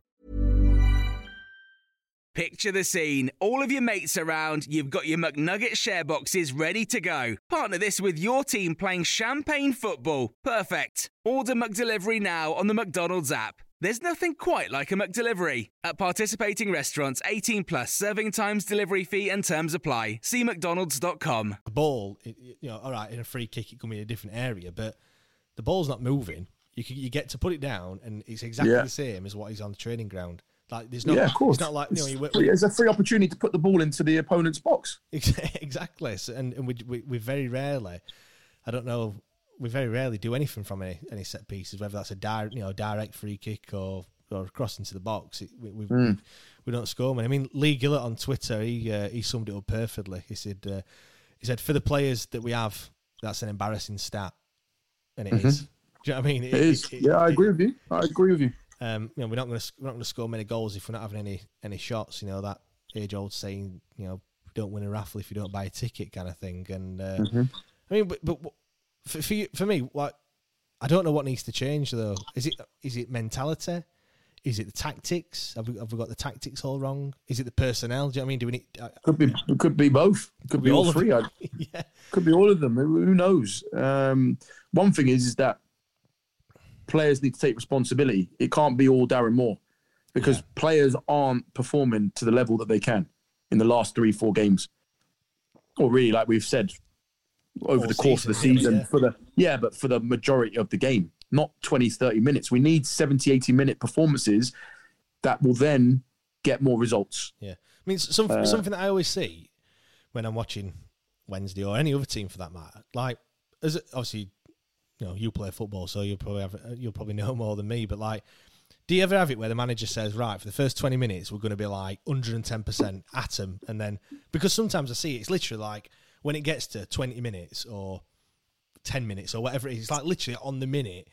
Picture the scene. All of your mates around, you've got your McNugget share boxes ready to go. Partner this with your team playing champagne football. Perfect. Order McDelivery now on the McDonald's app. There's nothing quite like a McDelivery. At participating restaurants, 18 plus serving times, delivery fee, and terms apply. See McDonald's.com. the ball, it- it- you know, all right, in a free kick, it can be in a different area, but the ball's not moving. You can, you get to put it down, and it's exactly Yeah. the same as what is on the training ground. Like there's no, yeah, of course. It's not like you know, It's you, free- it's a free opportunity to put the ball into the opponent's box. exactly, so, and, and we, we we very rarely, I don't know, we very rarely do anything from any any set pieces, whether that's a direct, you know, direct free kick or or cross into the box. It, we we, Hmm. we don't score many. I mean, Lee Gillett on Twitter, he uh, he summed it up perfectly. He said uh, he said for the players that we have, that's an embarrassing stat, and it is. Do you know what I mean? Mm-hmm. It is. yeah, I it- agree with you. I agree with you. Um, you know, we're not going to we're not going to score many goals if we're not having any any shots. You know that age old saying, you know, don't win a raffle if you don't buy a ticket, kind of thing. And uh, Mm-hmm. I mean, but, but for for, you, for me, what I don't know what needs to change though. Is it is it mentality? Is it the tactics? Have we have we got the tactics all wrong? Is it the personnel? Do you know what I mean? Do we need? Uh, Could be. Could be both. It could be all three. yeah, could be all of them. Who who knows? Um, one thing is, is that players need to take responsibility. It can't be all Darren Moore because players aren't performing to the level that they can in the last three, four games. Or really, like we've said, over All the course of the season, yeah. for the yeah, but for the majority of the game, not 20, 30 minutes. We need 70, 80 minute performances that will then get more results. yeah. I mean, some, Uh, something that I always see when I'm watching Wednesday or any other team for that matter. Like, as obviously, you know, you play football, so you'll probably have you'll probably know more than me. But like, do you ever have it where the manager says, right, for the first twenty minutes, we're going to be like 110 percent at 'em," and then because sometimes I see it, it's literally like when it gets to 20 minutes or 10 minutes or whatever it is, it's like literally on the minute.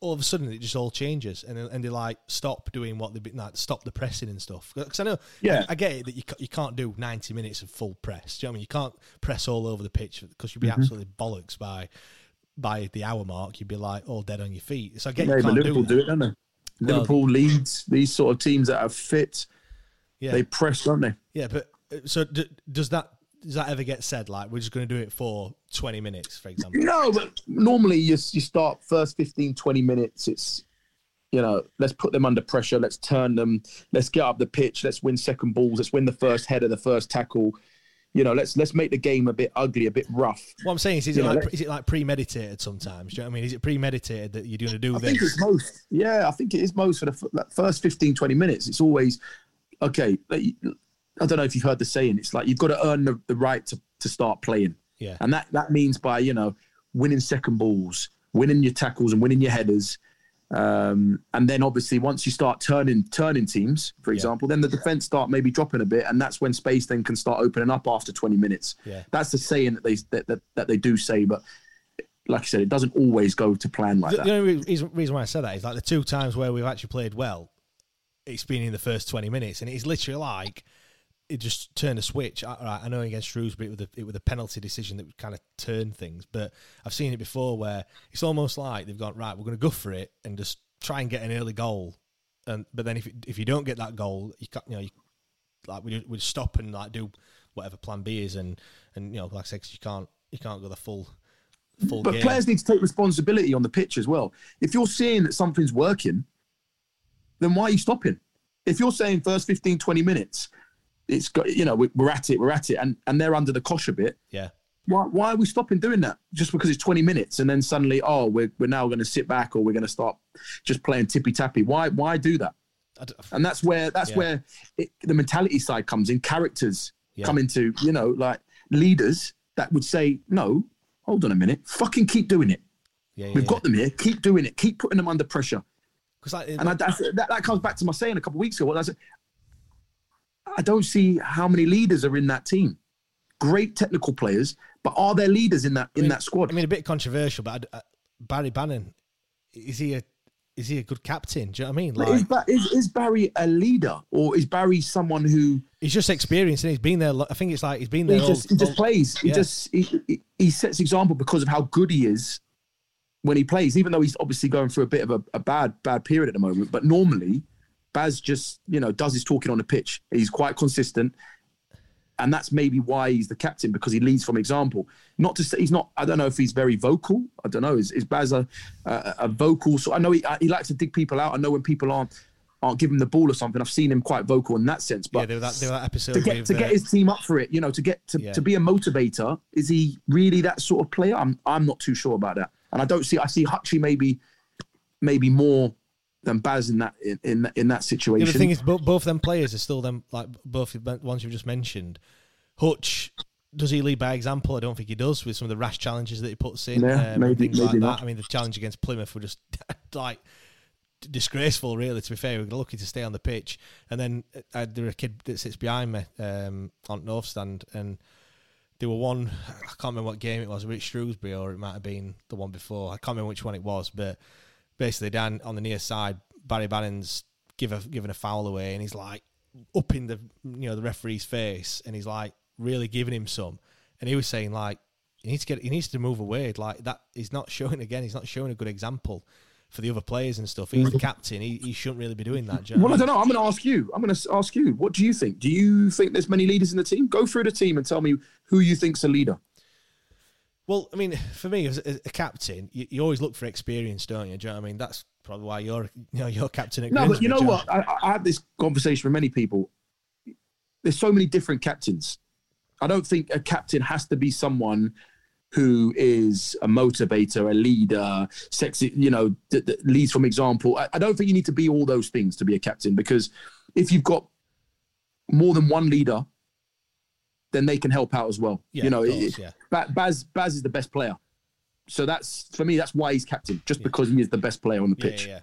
All of a sudden, it just all changes, and and they like stop doing what they've been like, stop the pressing and stuff. Because I know, Yeah. I, I get it that you you can't do ninety minutes of full press. Do you know what I mean? You can't press all over the pitch because you'd be Mm-hmm. absolutely bollocks by by the hour mark. You'd be like all dead on your feet. So I get Yeah, but Liverpool do, do, it, don't they? Liverpool, Leeds, these sort of teams that are fit, Yeah, they press, don't they? yeah, but uh, so d- does that does that ever get said? Like we're just going to do it for twenty minutes, for example. No, but normally you, you start first 15, 20 minutes. It's, you know, let's put them under pressure. Let's turn them. Let's get up the pitch. Let's win second balls. Let's win the first header, the first tackle. You know, let's let's make the game a bit ugly, a bit rough. What I'm saying is, is You it know, like is it like premeditated sometimes? Do you know what I mean? Is it premeditated that you're going to do I this? I think it's most. Yeah, I think it is most for the f- like, first 15, 20 minutes. It's always, okay, like, I don't know if you've heard the saying. It's like you've got to earn the, the right to, to start playing. Yeah. And that, that means by, you know, winning second balls, winning your tackles and winning your headers. Um, and then obviously once you start turning turning teams, for Yeah. example, then the defense start maybe dropping a bit, and that's when space then can start opening up after 20 minutes. Yeah. That's the saying that they that, that, that they do say, but like I said, it doesn't always go to plan like The, that. the only reason, why I said that is like the two times where we've actually played well, it's been in the first twenty minutes, and it's literally like it just turned a switch. I, right, I know against Shrewsbury it was a, it was a penalty decision that would kind of turned things, but I've seen it before where it's almost like they've gone right. We're going to go for it and just try and get an early goal, and but then if it- if you don't get that goal, you can't you know you, like we we stop and like do whatever plan B is, and and you know like I said, 'cause you can't you can't go the full full But game. players need to take responsibility on the pitch as well. If you're seeing that something's working, then why are you stopping? If you're saying first 15, 20 minutes, it's got you know we- we're at it, we're at it, and and they're under the cosh a bit. yeah. Why, why are we stopping doing that? Just because it's 20 minutes and then suddenly, oh, we're, we're now going to sit back or we're going to start just playing tippy tappy. Why why do that? And that's where that's Yeah. where it, the mentality side comes in. Characters Yeah. come into you know like leaders that would say, no, hold on a minute, fucking keep doing it. yeah, yeah We've got them here. Keep doing it. Keep putting them under pressure. 'Cause, like, And I, that, that comes back to my saying a couple of weeks ago. What I said, I don't see how many leaders are in that team. Great technical players, but are there leaders in that in I mean- that squad? I mean, a bit controversial, but uh, Barry Bannan is he a is he a good captain? Do you know what I mean? Like is, Ba- is, is Barry a leader or is Barry someone who he's just experienced and he's been there. I think it's like he's been there. he just he just all- plays? He yeah. just he, he, he sets example because of how good he is when he plays. Even though he's obviously going through a bit of a, a bad bad period at the moment, but normally Baz just you know does his talking on the pitch. He's quite consistent. And that's maybe why he's the captain because he leads from example. Not to say he's not. I don't know if he's very vocal. I don't know. Is, is Baz a, a, a vocal? So I know he, he likes to dig people out. I know when people aren't aren't giving the ball or something. I've seen him quite vocal in that sense. But yeah, there was that, was that episode to get to uh, get his team up for it, you know, to get to, Yeah. to be a motivator, is he really that sort of player? I'm I'm not too sure about that, and I don't see. I see Hutchie maybe maybe more than Baz in that in in, that- in that Yeah, situation. the thing is, both, both them players are still them like both the ones you've just mentioned. Hutch does he lead by example? I don't think he does with some of the rash challenges that he puts in. Yeah, um, maybe- things like maybe that. not. I mean, the challenge against Plymouth were just like disgraceful. Really, to be fair, we were lucky to stay on the pitch. And then uh, there a kid that sits behind me um, on North Stand, and there were one. I can't remember what game it was. Which Shrewsbury or it might have been the one before. I can't remember which one it was, but basically down on the near side, Barry Bannan's give a given a foul away, and he's like up in the you know the referee's face, and he's like really giving him some, and he was saying like he needs to get he needs to move away like that. He's not showing again. He's not showing a good example for the other players and stuff. He's the captain. He, he shouldn't really be doing that. do you well, I don't know. I'm going to ask you. I'm going to ask you. What do you think? Do you think there's many leaders in the team? Go through the team and tell me who you think's a leader. Well, I mean, for me as a, captain, you, you always look for experience, don't you? Do you know what I mean? That's probably why you're you know you're captain at No, but you know Grimsby, what? I, I have this conversation with many people. There's so many different captains. I don't think a captain has to be someone who is a motivator, a leader, sexy, you know, that, that leads from example. I, I don't think you need to be all those things to be a captain because if you've got more than one leader, then they can help out as well. Yeah, you know, course, it- yeah. Baz Baz is the best player, so that's for me. That's why he's captain, just because he is the best player on the pitch. yeah, yeah.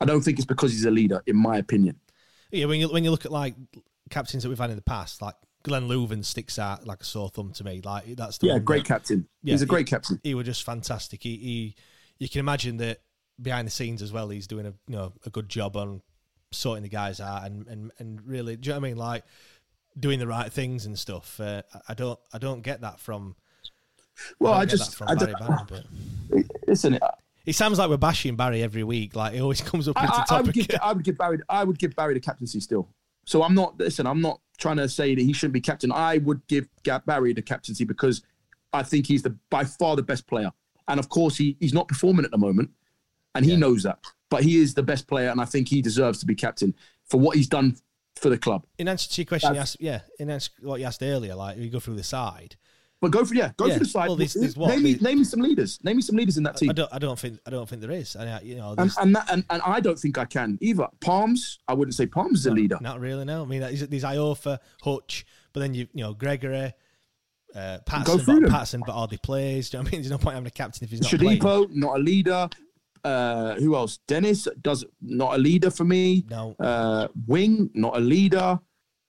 I don't think it's because he's a leader, in my opinion. Yeah, when you when you look at like captains that we've had in the past, like Glenn Loovens sticks out like a sore thumb to me. Like that's the Yeah, great that- captain. Yeah, he's a he- great captain. He was just fantastic. He, he you can imagine that behind the scenes as well. He's doing a you know a good job on sorting the guys out and and and really, do you know what I mean? Like doing the right things and stuff. Uh, I- I don't I don't get that from. Well, don't I just, from I Barry don't, Barry, but listen. I, it sounds like we're bashing Barry every week. Like it always comes up into I, I would give, I would give Barry, I would give Barry the captaincy still. So I'm not. Listen, I'm not trying to say that he shouldn't be captain. I would give Barry the captaincy because I think he's the by far the best player. And of course, he, he's not performing at the moment, and he Yeah. knows that. But he is the best player, and I think he deserves to be captain for what he's done for the club. in answer to your question, you asked, yeah, in answer to what you asked earlier, like you go through the side. But go for yeah, go Yeah, for the side. well, what? name, me, name me some leaders. Name me some leaders in that team. I don't, I don't think, I don't think there is. And I, you know, and, and, that, and and I don't think I can either. Palms, I wouldn't say Palms is a leader. Not really, no. I mean, there's, Iorfa, Hutch, but then you, you know, Gregory, uh, Paterson, but. Paterson, but hardly plays. Do you know what I mean? There's no point having a captain if he's not. Shodipo, not a leader. Uh, who else? Dennis does not a leader for me. No. Uh, Wing, not a leader.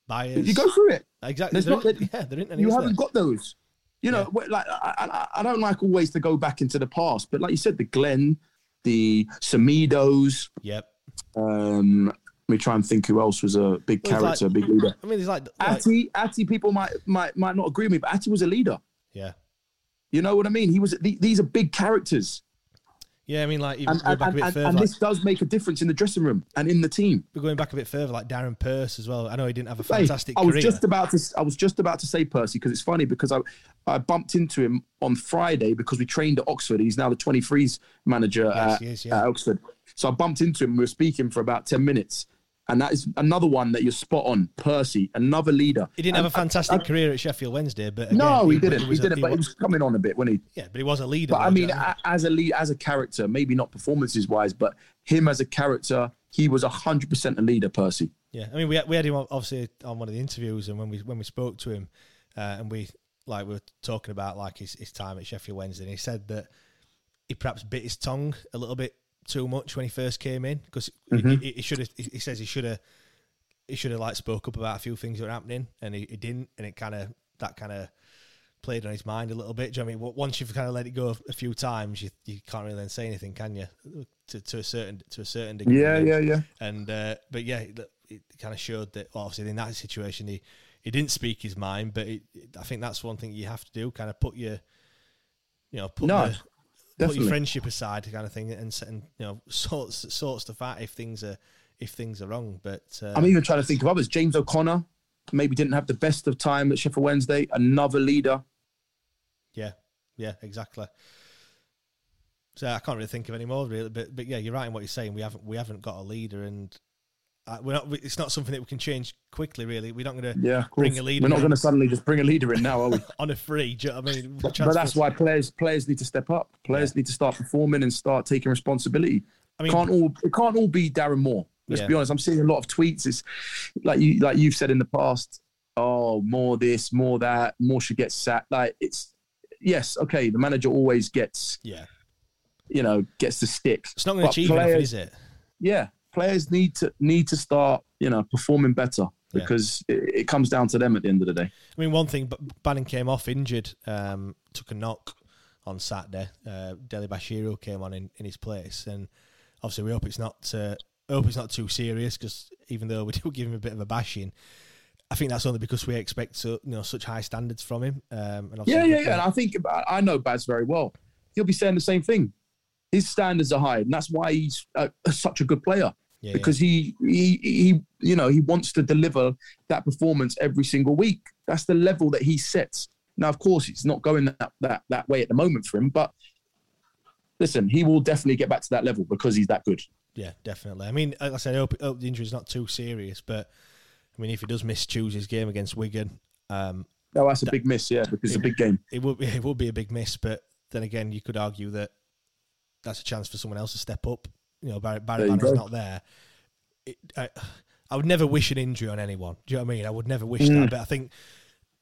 Byers. You go through it. exactly. There's There not- yeah, there isn't any. You haven't there? got those. You know, wh- like I, I, I don't like always to go back into the past, but like you said, the Glen, the Semedos. Yep. Um, let me try and think who else was a big Well, character, like- big leader. I mean, there's like, like Atty, Atty, people might might might not agree with me, but Atty was a leader. yeah, You know what I mean? He was. th- These are big characters, yeah. I mean, like even and, going and, back a bit and, further, and like, this does make a difference in the dressing room and in the team. we're going back a bit further, like Darren Purse as well. I know he didn't have a Hey, fantastic I was career. just about to. I was just about to say Percy because it's funny because I, I bumped into him on Friday because we trained at Oxford. He's now the 23s manager Yes, at, is, yeah. at Oxford. So I bumped into him. We were speaking for about 10 minutes, and that is another one that you're spot on. Percy, another leader. he didn't have a fantastic and- career at Sheffield Wednesday, but again, no, he, didn't. He, a- didn't. But he was coming on a bit, wasn't he? yeah, but he was a leader. But I though, mean, you know what a- as a lead, as a character, maybe not performances wise, but him as a character, he was hundred percent a leader. Percy. Yeah, I mean, we we had him obviously on one of the interviews, and when we when we spoke to him, uh, and we like we were talking about like his, his time at Sheffield Wednesday, and he said that he perhaps bit his tongue a little bit too much when he first came in because Mm-hmm. he, he should have. He says he should have he should have like spoke up about a few things that were happening, and he, he didn't, and it kind of that kind of played on his mind a little bit. Do you know what I mean? Once you've kind of let it go a few times, you you can't really then say anything, can you? To, to a certain to a certain degree. Yeah, yeah, yeah. And uh, but yeah, it, it kind of showed that well, obviously in that situation he he didn't speak his mind, but it, I think that's one thing you have to do, kind of put your you know put No, the, put your friendship aside, kind of thing, and and you know sort sort stuff out if things are if things are wrong. But uh, I'm even trying to think of others. James O'Connor maybe didn't have the best of time at Sheffield Wednesday. Another leader. Yeah, yeah, exactly. So I can't really think of any more really, but but yeah, you're right in what you're saying. We haven't we haven't got a leader, and we're not. It's not something that we can change quickly. Really, we're not going to Yeah, bring a leader We're not going to suddenly just bring a leader in now, are we? on a free. You know I mean? but Transfer- that's why players players need to step up. Players need to start performing and start taking responsibility. I mean- can't all it can't all be Darren Moore. Let's Yeah. be honest. I'm seeing a lot of tweets. It's like you like you've said in the past. Oh, Moore this, Moore that, Moore should get sacked. Like it's yes, okay. The manager always gets Yeah, you know gets the stick. it's not going to But achieve anything, players- is it? yeah, players need to need to start, you know, performing better Yeah. because it, it comes down to them at the end of the day. I mean, one thing, but Bannan came off injured, um, took a knock on Saturday. Uh, Dele-Bashiru came on in, in his place, and obviously we hope it's not. Uh, hope it's not too serious because even though we do give him a bit of a bashing, I think that's only because we expect so you know such high standards from him. Um, and Yeah, yeah, yeah. And I think I know Baz very well. He'll be saying the same thing. His standards are high, and that's why he's uh, such a good player. yeah, because he, he he you know he wants to deliver that performance every single week. That's the level that he sets. Now, of course, it's not going that that that way at the moment for him, but listen, he will definitely get back to that level because he's that good. Yeah, definitely. I mean, like I said, I hope, I hope the injury's not too serious, but I mean, if he does miss Tuesday's game against Wigan, um, No, that's a big miss, yeah, because it's a big game. it would be, it would be a big miss. But then again, you could argue that that's a chance for someone else to step up. You know, Barry, Barry Bannan's not there. It, I, I would never wish an injury on anyone. Do you know what I mean? I would never wish Mm. that, but I think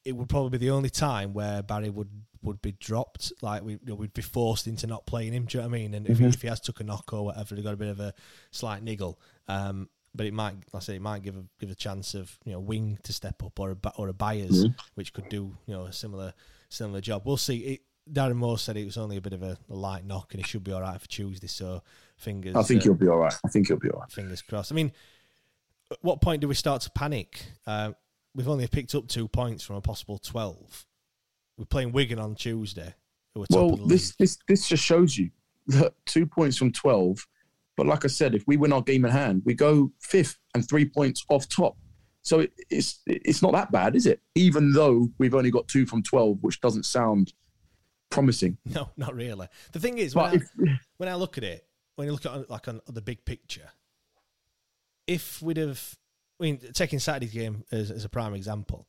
it would probably be the only time where Barry would would be dropped. Like we you know, we'd be forced into not playing him. Do you know what I mean? And if, he, Mhm. if he has took a knock or whatever, he got a bit of a slight niggle. Um, but it might, like I say, it might give a give a chance of you know wing to step up or a or a Byers, Mhm. which could do you know a similar similar job. We'll see. It, Darren Moore said it was only a bit of a, a light knock and he should be all right for Tuesday. So fingers. I think uh, he'll be all right. I think he'll be all right. fingers crossed. I mean, at what point do we start to panic? Uh, we've only picked up two points from a possible twelve. We're playing Wigan on Tuesday. Who are top Well, of the this this this just shows you that two points from twelve. But like I said, if we win our game in hand, we go fifth and three points off top. So it, it's it's not that bad, is it? Even though we've only got two from twelve, which doesn't sound promising. no, not really. The thing is, when I, when I look at it, when you look at it like on the big picture, if we'd have, I mean, taking Saturday's game as, as a prime example,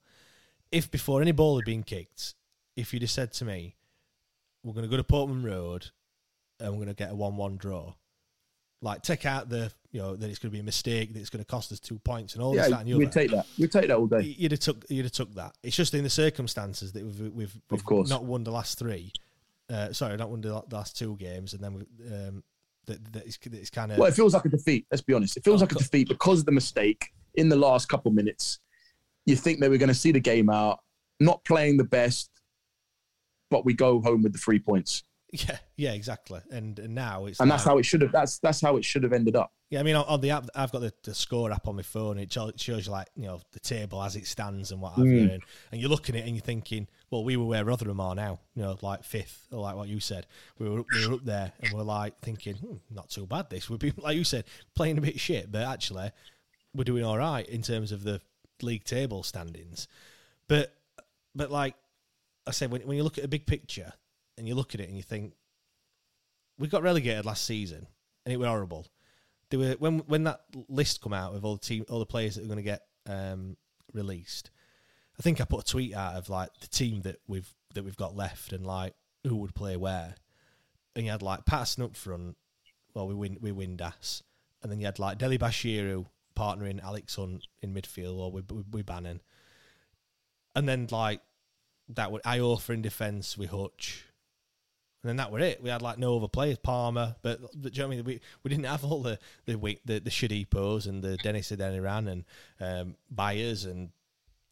if before any ball had been kicked, if you'd have said to me, "We're going to go to Portman Road and we're going to get a one-one draw," like take out the, you know, that it's going to be a mistake, that it's going to cost us two points, and all this, yeah, that, and the we other. take that. We take that all day. You'd have took you'd have took that. It's just in the circumstances that we've we've, we've course. not won the last three. Uh, sorry, not won the last two games, and then we, um, that, that it's, that it's kind of Well, it feels like a defeat. Let's be honest. It feels Oh, like a defeat because of the mistake in the last couple minutes. You think that we're going to see the game out, not playing the best, but we go home with the three points, yeah yeah exactly. And, and now it's and that's how it should have. That's that's how it should have ended up. yeah. I mean, on, on the app, I've got the, the score app on my phone. It shows you like you know the table as it stands and what have you, Mm. and, and you're looking at it and you're thinking, well, we were where Rotherham are now. You know, like fifth or like what you said. We were we were up there, and we're like thinking, hmm, not too bad. This would be like you said, playing a bit shit, but actually we're doing all right in terms of the league table standings. But but like I said, when when you look at a big picture and you look at it and you think we got relegated last season and it was horrible. There were when when that list come out of all the team all the players that are going to get um, released. I think I put a tweet out of like the team that we've that we've got left and like who would play where, and you had like Paterson up front. Well, we win we Windass, and then you had like Dele-Bashiru partnering Alex Hunt in midfield or we with, with Bannan, and then like that would Iorfa in defence with Hutch, and then that were it. We had like no other players, Palmer, but, but do you know what I mean? We we didn't have all the the the, the Shodipos and the Dennis Adeniran and um, Byers and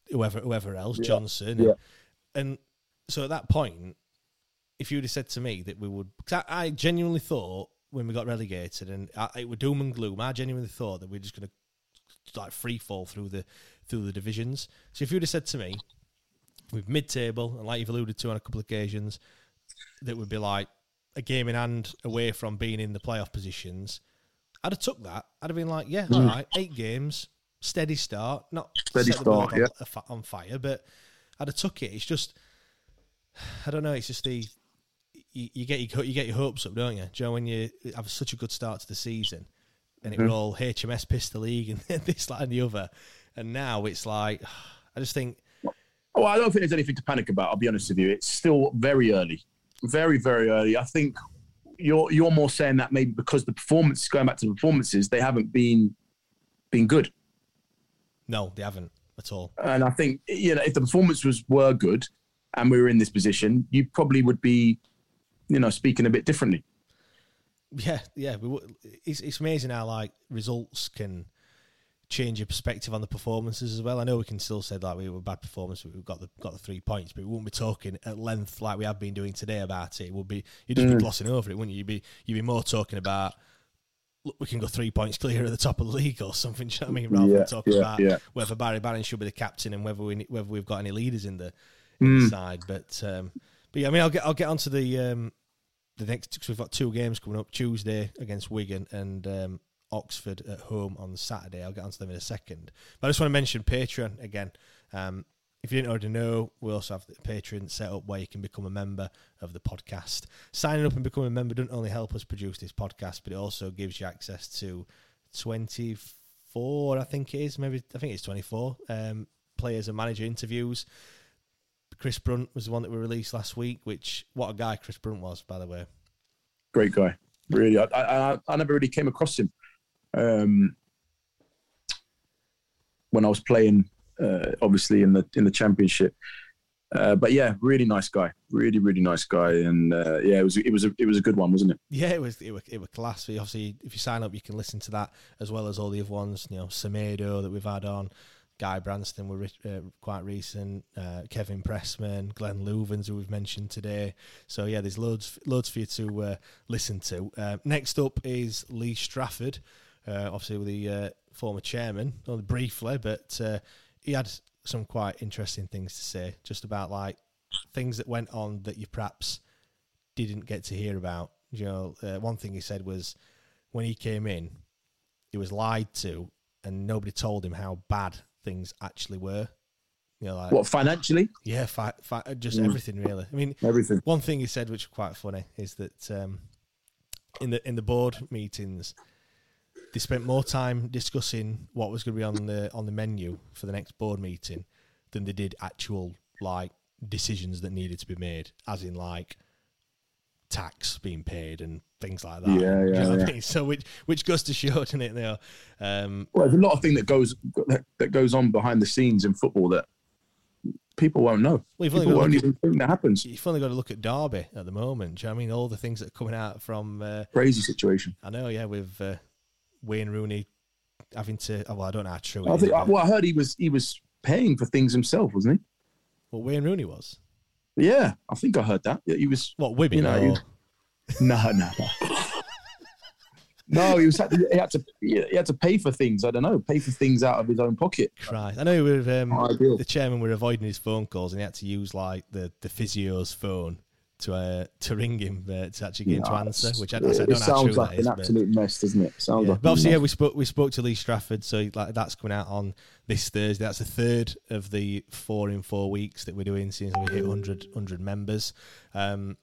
whoever whoever else, Johnson, yeah. and, and so at that point, if you'd have said to me that we would, 'cause I, I genuinely thought when we got relegated and I, it was doom and gloom, I genuinely thought that we are just going to like free fall through the through the divisions. So if you'd have said to me, with mid table and like you've alluded to on a couple of occasions, that would be like a game in hand away from being in the playoff positions, I'd have took that. I'd have been like, yeah, all right, eight games, steady start, not Mm. Steady the start, on, on fire, but I'd have took it. It's just, I don't know. It's just the you, you get your you get your hopes up, don't you? Joe? When you have such a good start to the season, and it was all HMS pistol league and this, that, and the other, and now it's like, I just think, Oh, I don't think there's anything to panic about. I'll be honest with you. It's still very early, very very early. I think you're you're more saying that maybe because the performance going back to the performances, they haven't been been good. no, they haven't at all. And I think you know if the performance was were good and we were in this position, you probably would be, you know, speaking a bit differently. Yeah, yeah. We, it's it's amazing how like results can change your perspective on the performances as well. I know we can still say that we were bad performance, we've got the got the three points, but we won't be talking at length like we have been doing today about it. It would be you'd just be glossing over it, wouldn't you? You'd be you'd be more talking about look, we can go three points clear at the top of the league or something. Do you know what I mean? Rather Yeah, than talking yeah, about yeah. whether Barry Barron should be the captain and whether we whether we've got any leaders in the, in the side. But um, but yeah, I mean, I'll get I'll get onto the um, the next because we've got two games coming up Tuesday against Wigan and um, Oxford at home on Saturday. I'll get onto them in a second. But I just want to mention Patreon again. Um, if you didn't already know, we also have the Patreon set up where you can become a member of the podcast. Signing up and becoming a member doesn't only help us produce this podcast, but it also gives you access to 24, I think it is, maybe, I think it's 24 um, players and manager interviews. Chris Brunt was the one that we released last week, which, what a guy Chris Brunt was, by the way. Great guy, really. I I, I- I never really came across him. Um, when I was playing, uh, obviously in the in the championship. Uh, but yeah, really nice guy, really really nice guy, and uh, yeah, it was it was a, it was a good one, wasn't it? Yeah, it was it was, it was class. Obviously, if you sign up, you can listen to that as well as all the other ones. You know, Semedo that we've had on, Guy Branston were uh, quite recent, uh, Kevin Pressman, Glenn Loovens, who we've mentioned today. So yeah, there's loads loads for you to uh, listen to. Uh, next up is Lee Strafford, uh, obviously with the uh, former chairman, only briefly, but he had some quite interesting things to say, just about like things that went on that you perhaps didn't get to hear about. You know, one thing he said was when he came in, he was lied to, and nobody told him how bad things actually were. You know, like what financially? Yeah, fi- fi- just mm. everything really. I mean, everything. One thing he said, which was quite funny, is that um, in the in the board meetings, they spent more time discussing what was going to be on the on the menu for the next board meeting than they did actual like decisions that needed to be made, as in like tax being paid and things like that. Yeah, yeah. You know yeah. I mean? So which which goes to show, doesn't it? There. Um, well, there's a lot of thing that goes that goes on behind the scenes in football that people won't know. Well, people won't even at, think that happens. You've only got to look at Derby at the moment. Do you know I mean all the things that are coming out from uh, crazy situation? I know, yeah, with uh, Wayne Rooney having to. Oh, well, I don't know how true. I think. well, I heard he was he was paying for things himself, wasn't he? Well, Wayne Rooney was. Yeah, I think I heard that. Yeah, he was what Wibby? You know, no, no, no. No, he was he had to he had to pay for things. I don't know, pay for things out of his own pocket. Christ. I know With um, the chairman were avoiding his phone calls, and he had to use like the the physio's phone to uh, to ring him uh, to actually get him to answer. Which I, I don't know sounds like an absolute mess, doesn't it? Sounds yeah. like but obviously, yeah, we spoke we spoke to Lee Strafford, so like that's coming out on this Thursday. That's the third of the four in four weeks that we're doing since we hit 100, 100 members. Um,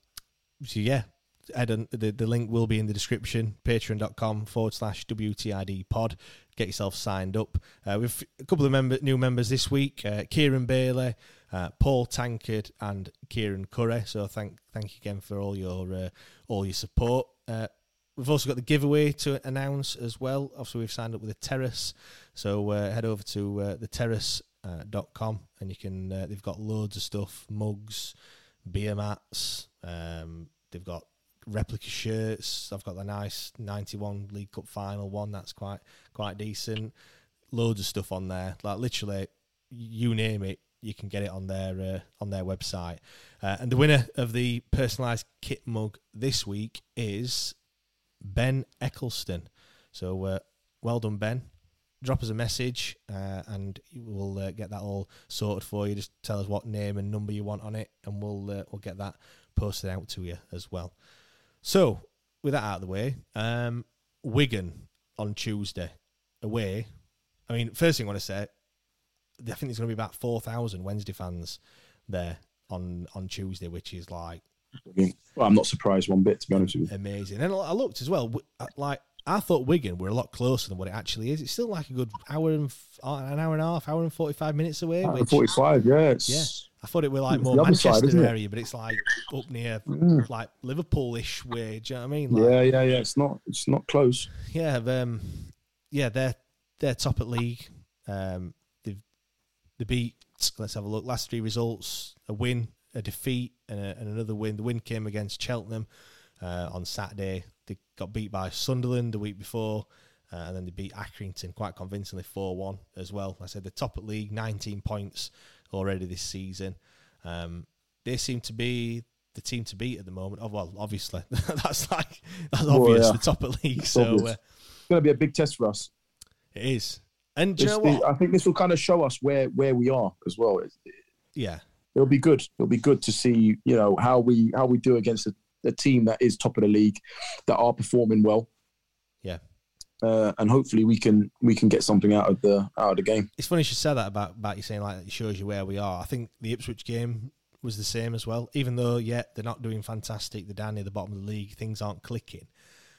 so yeah, the, the link will be in the description, patreon.com forward slash WTID pod. Get yourself signed up. Uh, we've a couple of member, new members this week uh, Kieran Bailey, uh, Paul Tankard, and Kieran Curry. So thank thank you again for all your uh, all your support. Uh, we've also got the giveaway to announce as well. Obviously, we've signed up with the Terrace. So uh, head over to uh, the terrace.com and you can, they've got loads of stuff mugs, beer mats. Um, they've got replica shirts. I've got the nice '91 League Cup final one. That's quite quite decent. Loads of stuff on there. Like literally, you name it, you can get it on their uh, on their website. Uh, and the winner of the personalised kit mug this week is Ben Eccleston. So uh, well done, Ben. Drop us a message uh, and we'll uh, get that all sorted for you. Just tell us what name and number you want on it, and we'll uh, we'll get that posted out to you as well. So, with that out of the way, um, Wigan on Tuesday away. I mean, first thing I want to say, I think there's going to be about four thousand Wednesday fans there on on Tuesday, which is like. Well, I'm not surprised one bit, to be honest with you. Amazing, and I looked as well. Uh, like I thought Wigan were a lot closer than what it actually is. It's still like a good hour and an hour and a half, hour and forty five minutes away. Which, Forty five, yeah, yeah. I thought it were like more Manchester side, area, but it's like up near mm. like Liverpoolish way. Do you know what I mean? Like, yeah, yeah, yeah. It's not, it's not close. Yeah, um, yeah. They're they're top at league. Um, they beat. Let's have a look. Last three results: a win, a defeat, and, a, and another win. The win came against Cheltenham uh, on Saturday. They got beat by Sunderland the week before. Uh, and then they beat Accrington quite convincingly 4 1 as well. I said the top at league, 19 points already this season. Um, they seem to be the team to beat at the moment. Oh, well, obviously that's like that's obvious. Yeah. The top of league, so uh, it's going to be a big test for us. It is, and what? I think this will kind of show us where where we are as well. yeah, it'll be good. It'll be good to see you know how we how we do against a, a team that is top of the league that are performing well. Yeah, uh, and hopefully we can we can get something out of the out of the game. It's funny you should say that about about you saying like it shows you where we are. I think the Ipswich game was the same as well. Even though yeah they're not doing fantastic, they're down near the bottom of the league, things aren't clicking.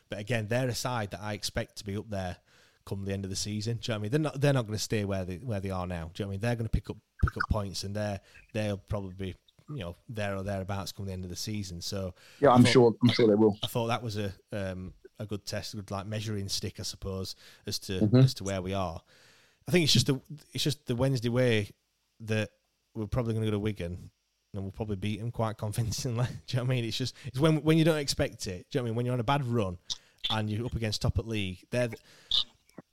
But again, they're a side that I expect to be up there come the end of the season. Do you know what I mean? They're not they're not going to stay where they where they are now. Do you know what I mean? They're going to pick up pick up points and they're they'll probably be you know there or thereabouts come the end of the season. So yeah, I'm thought, sure I'm sure they will. I thought that was a um, a good test, a good like measuring stick, I suppose, as to mm-hmm. as to where we are. I think it's just the it's just the Wednesday way that we're probably going to go to Wigan and we'll probably beat them quite convincingly. Do you know what I mean? It's just it's when when you don't expect it. Do you know what I mean? When you're on a bad run and you're up against top at league, they're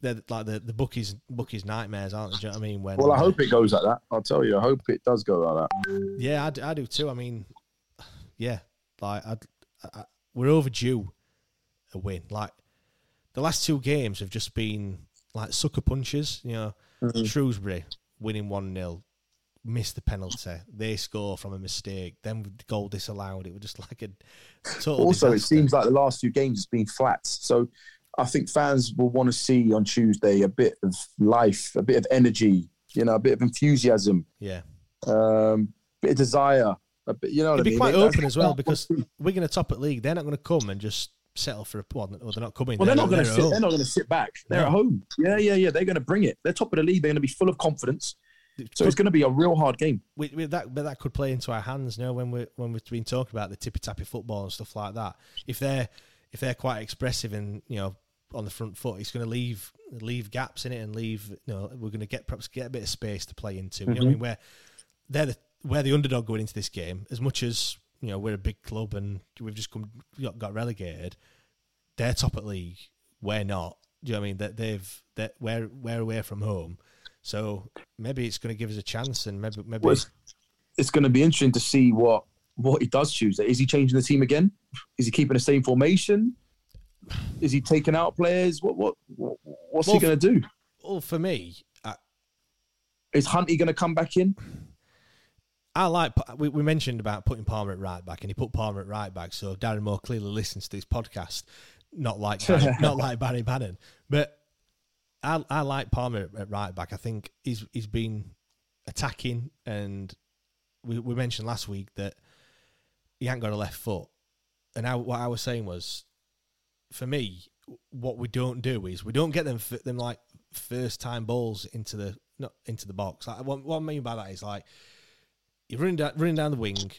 they're like the the bookies bookies nightmares, aren't they? Do you know what I mean? When Well, I hope it goes like that. I'll tell you. I hope it does go like that. Yeah, I, do too. I mean, yeah, like I'd, I, we're overdue a win. Like the last two games have just been like sucker punches. You know, mm-hmm. Shrewsbury winning one 0 missed the penalty. They score from a mistake. Then with the goal disallowed. It was just like a total. Also, it seems like the last two games has been flat. So I think fans will want to see on Tuesday a bit of life, a bit of energy, you know, a bit of enthusiasm, yeah. um, bit of desire. A bit, you know It'd I be mean? quite open as well because we're going to top at league. They're not going to come and just settle for a well, or they're not coming. Well, they're not going to sit. They're not going to sit back. They're No. at home. Yeah, yeah, yeah. They're going to bring it. They're top of the league. They're going to be full of confidence. So it's going to be a real hard game. with, with that, but that could play into our hands. You know, when we when we've been talking about the tippy tappy football and stuff like that. If they're if they're quite expressive and you know on the front foot, it's going to leave leave gaps in it and leave. You know, we're going to get perhaps get a bit of space to play into. You know, I mm-hmm. mean, where they're the we're the underdog going into this game. As much as you know, we're a big club and we've just come got, got relegated. They're top at league. We're not. Do you know what I mean? That they've that we're we're away from home. So maybe it's going to give us a chance, and maybe maybe Well, it's, it's going to be interesting to see what what he does choose. Is he changing the team again? Is he keeping the same formation? Is he taking out players? What what, what what's Well, he going to do? Well, for me, I, Is Hunty going to come back in? I like. We, we mentioned about putting Palmer at right back, and he put Palmer at right back. So Darren Moore clearly listens to this podcast, not like Barry, not like Barry Bannan. But I I like Palmer at right back. I think he's he's been attacking, and we we mentioned last week that he ain't got a left foot. And I, what I was saying was, for me, what we don't do is we don't get them them like first time balls into the not into the box. Like, what, what I mean by that is like you're running down, running down the wing,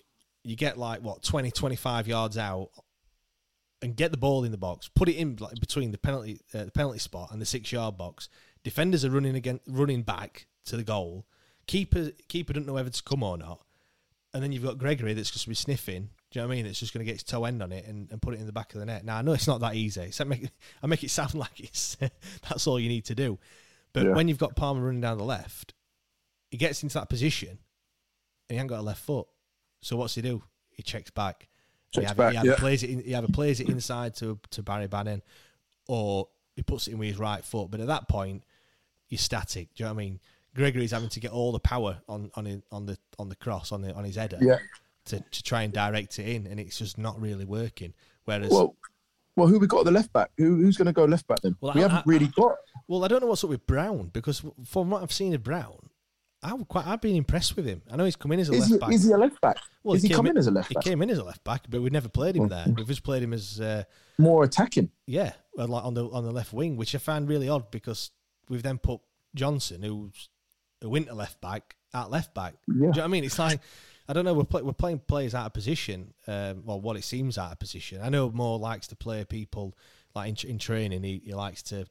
you get like what 20, 25 yards out, and get the ball in the box, put it in like between the penalty uh, the penalty spot and the six yard box. Defenders are running again, running back to the goal. Keeper keeper don't know whether to come or not, and then you've got Gregory that's just to be sniffing. Do you know what I mean? It's just going to get its toe end on it and, and put it in the back of the net. Now I know it's not that easy. It's, I make I make it sound like it's that's all you need to do, but Yeah. when you've got Palmer running down the left, he gets into that position and he ain't got a left foot. So what's he do? He checks back. Checks he either, back, he either yeah. plays it. In, he either plays it inside to to Barry Bannan, or he puts it in with his right foot. But at that point, you're static. Do you know what I mean? Gregory's having to get all the power on on his, on the on the cross on the on his header Yeah. To, to try and direct it in, and it's just not really working. Whereas, Well, well, who we got at the left back? Who, who's going to go left back then? Well, we I- haven't I- really got. Well, I don't know what's up with Brown because from what I've seen of Brown, I quite I've been impressed with him. I know he's come in as a Is left he, back. is he a left back? well, is he came coming as a left He back? came in as a left back, but we've never played him there. We've just played him as uh, More attacking. yeah, like on the on the left wing, which I find really odd because we've then put Johnson, who's a winter left back, at left back. Do you know what I mean? It's like I don't know. We're play, we're playing players out of position, um, well, what it seems out of position. I know Moore likes to play people like in, in training. He, he likes to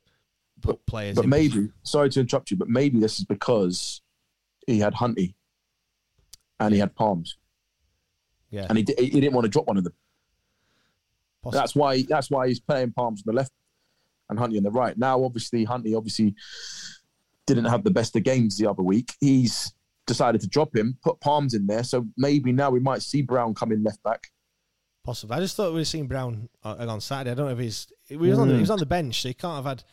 put players. But maybe, sorry to interrupt you, but maybe this is because he had Hunty and he had Palms, yeah, and he, he didn't want to drop one of them. possi- That's why. That's why he's playing Palms on the left and Hunty on the right. Now, obviously, Hunty obviously didn't have the best of games the other week. He's decided to drop him, put Palms in there. So maybe now we might see Brown come in left back. Possible. I just thought we'd seen Brown on, on Saturday. I don't know if he's he was on the, he was on the bench, so he can't have had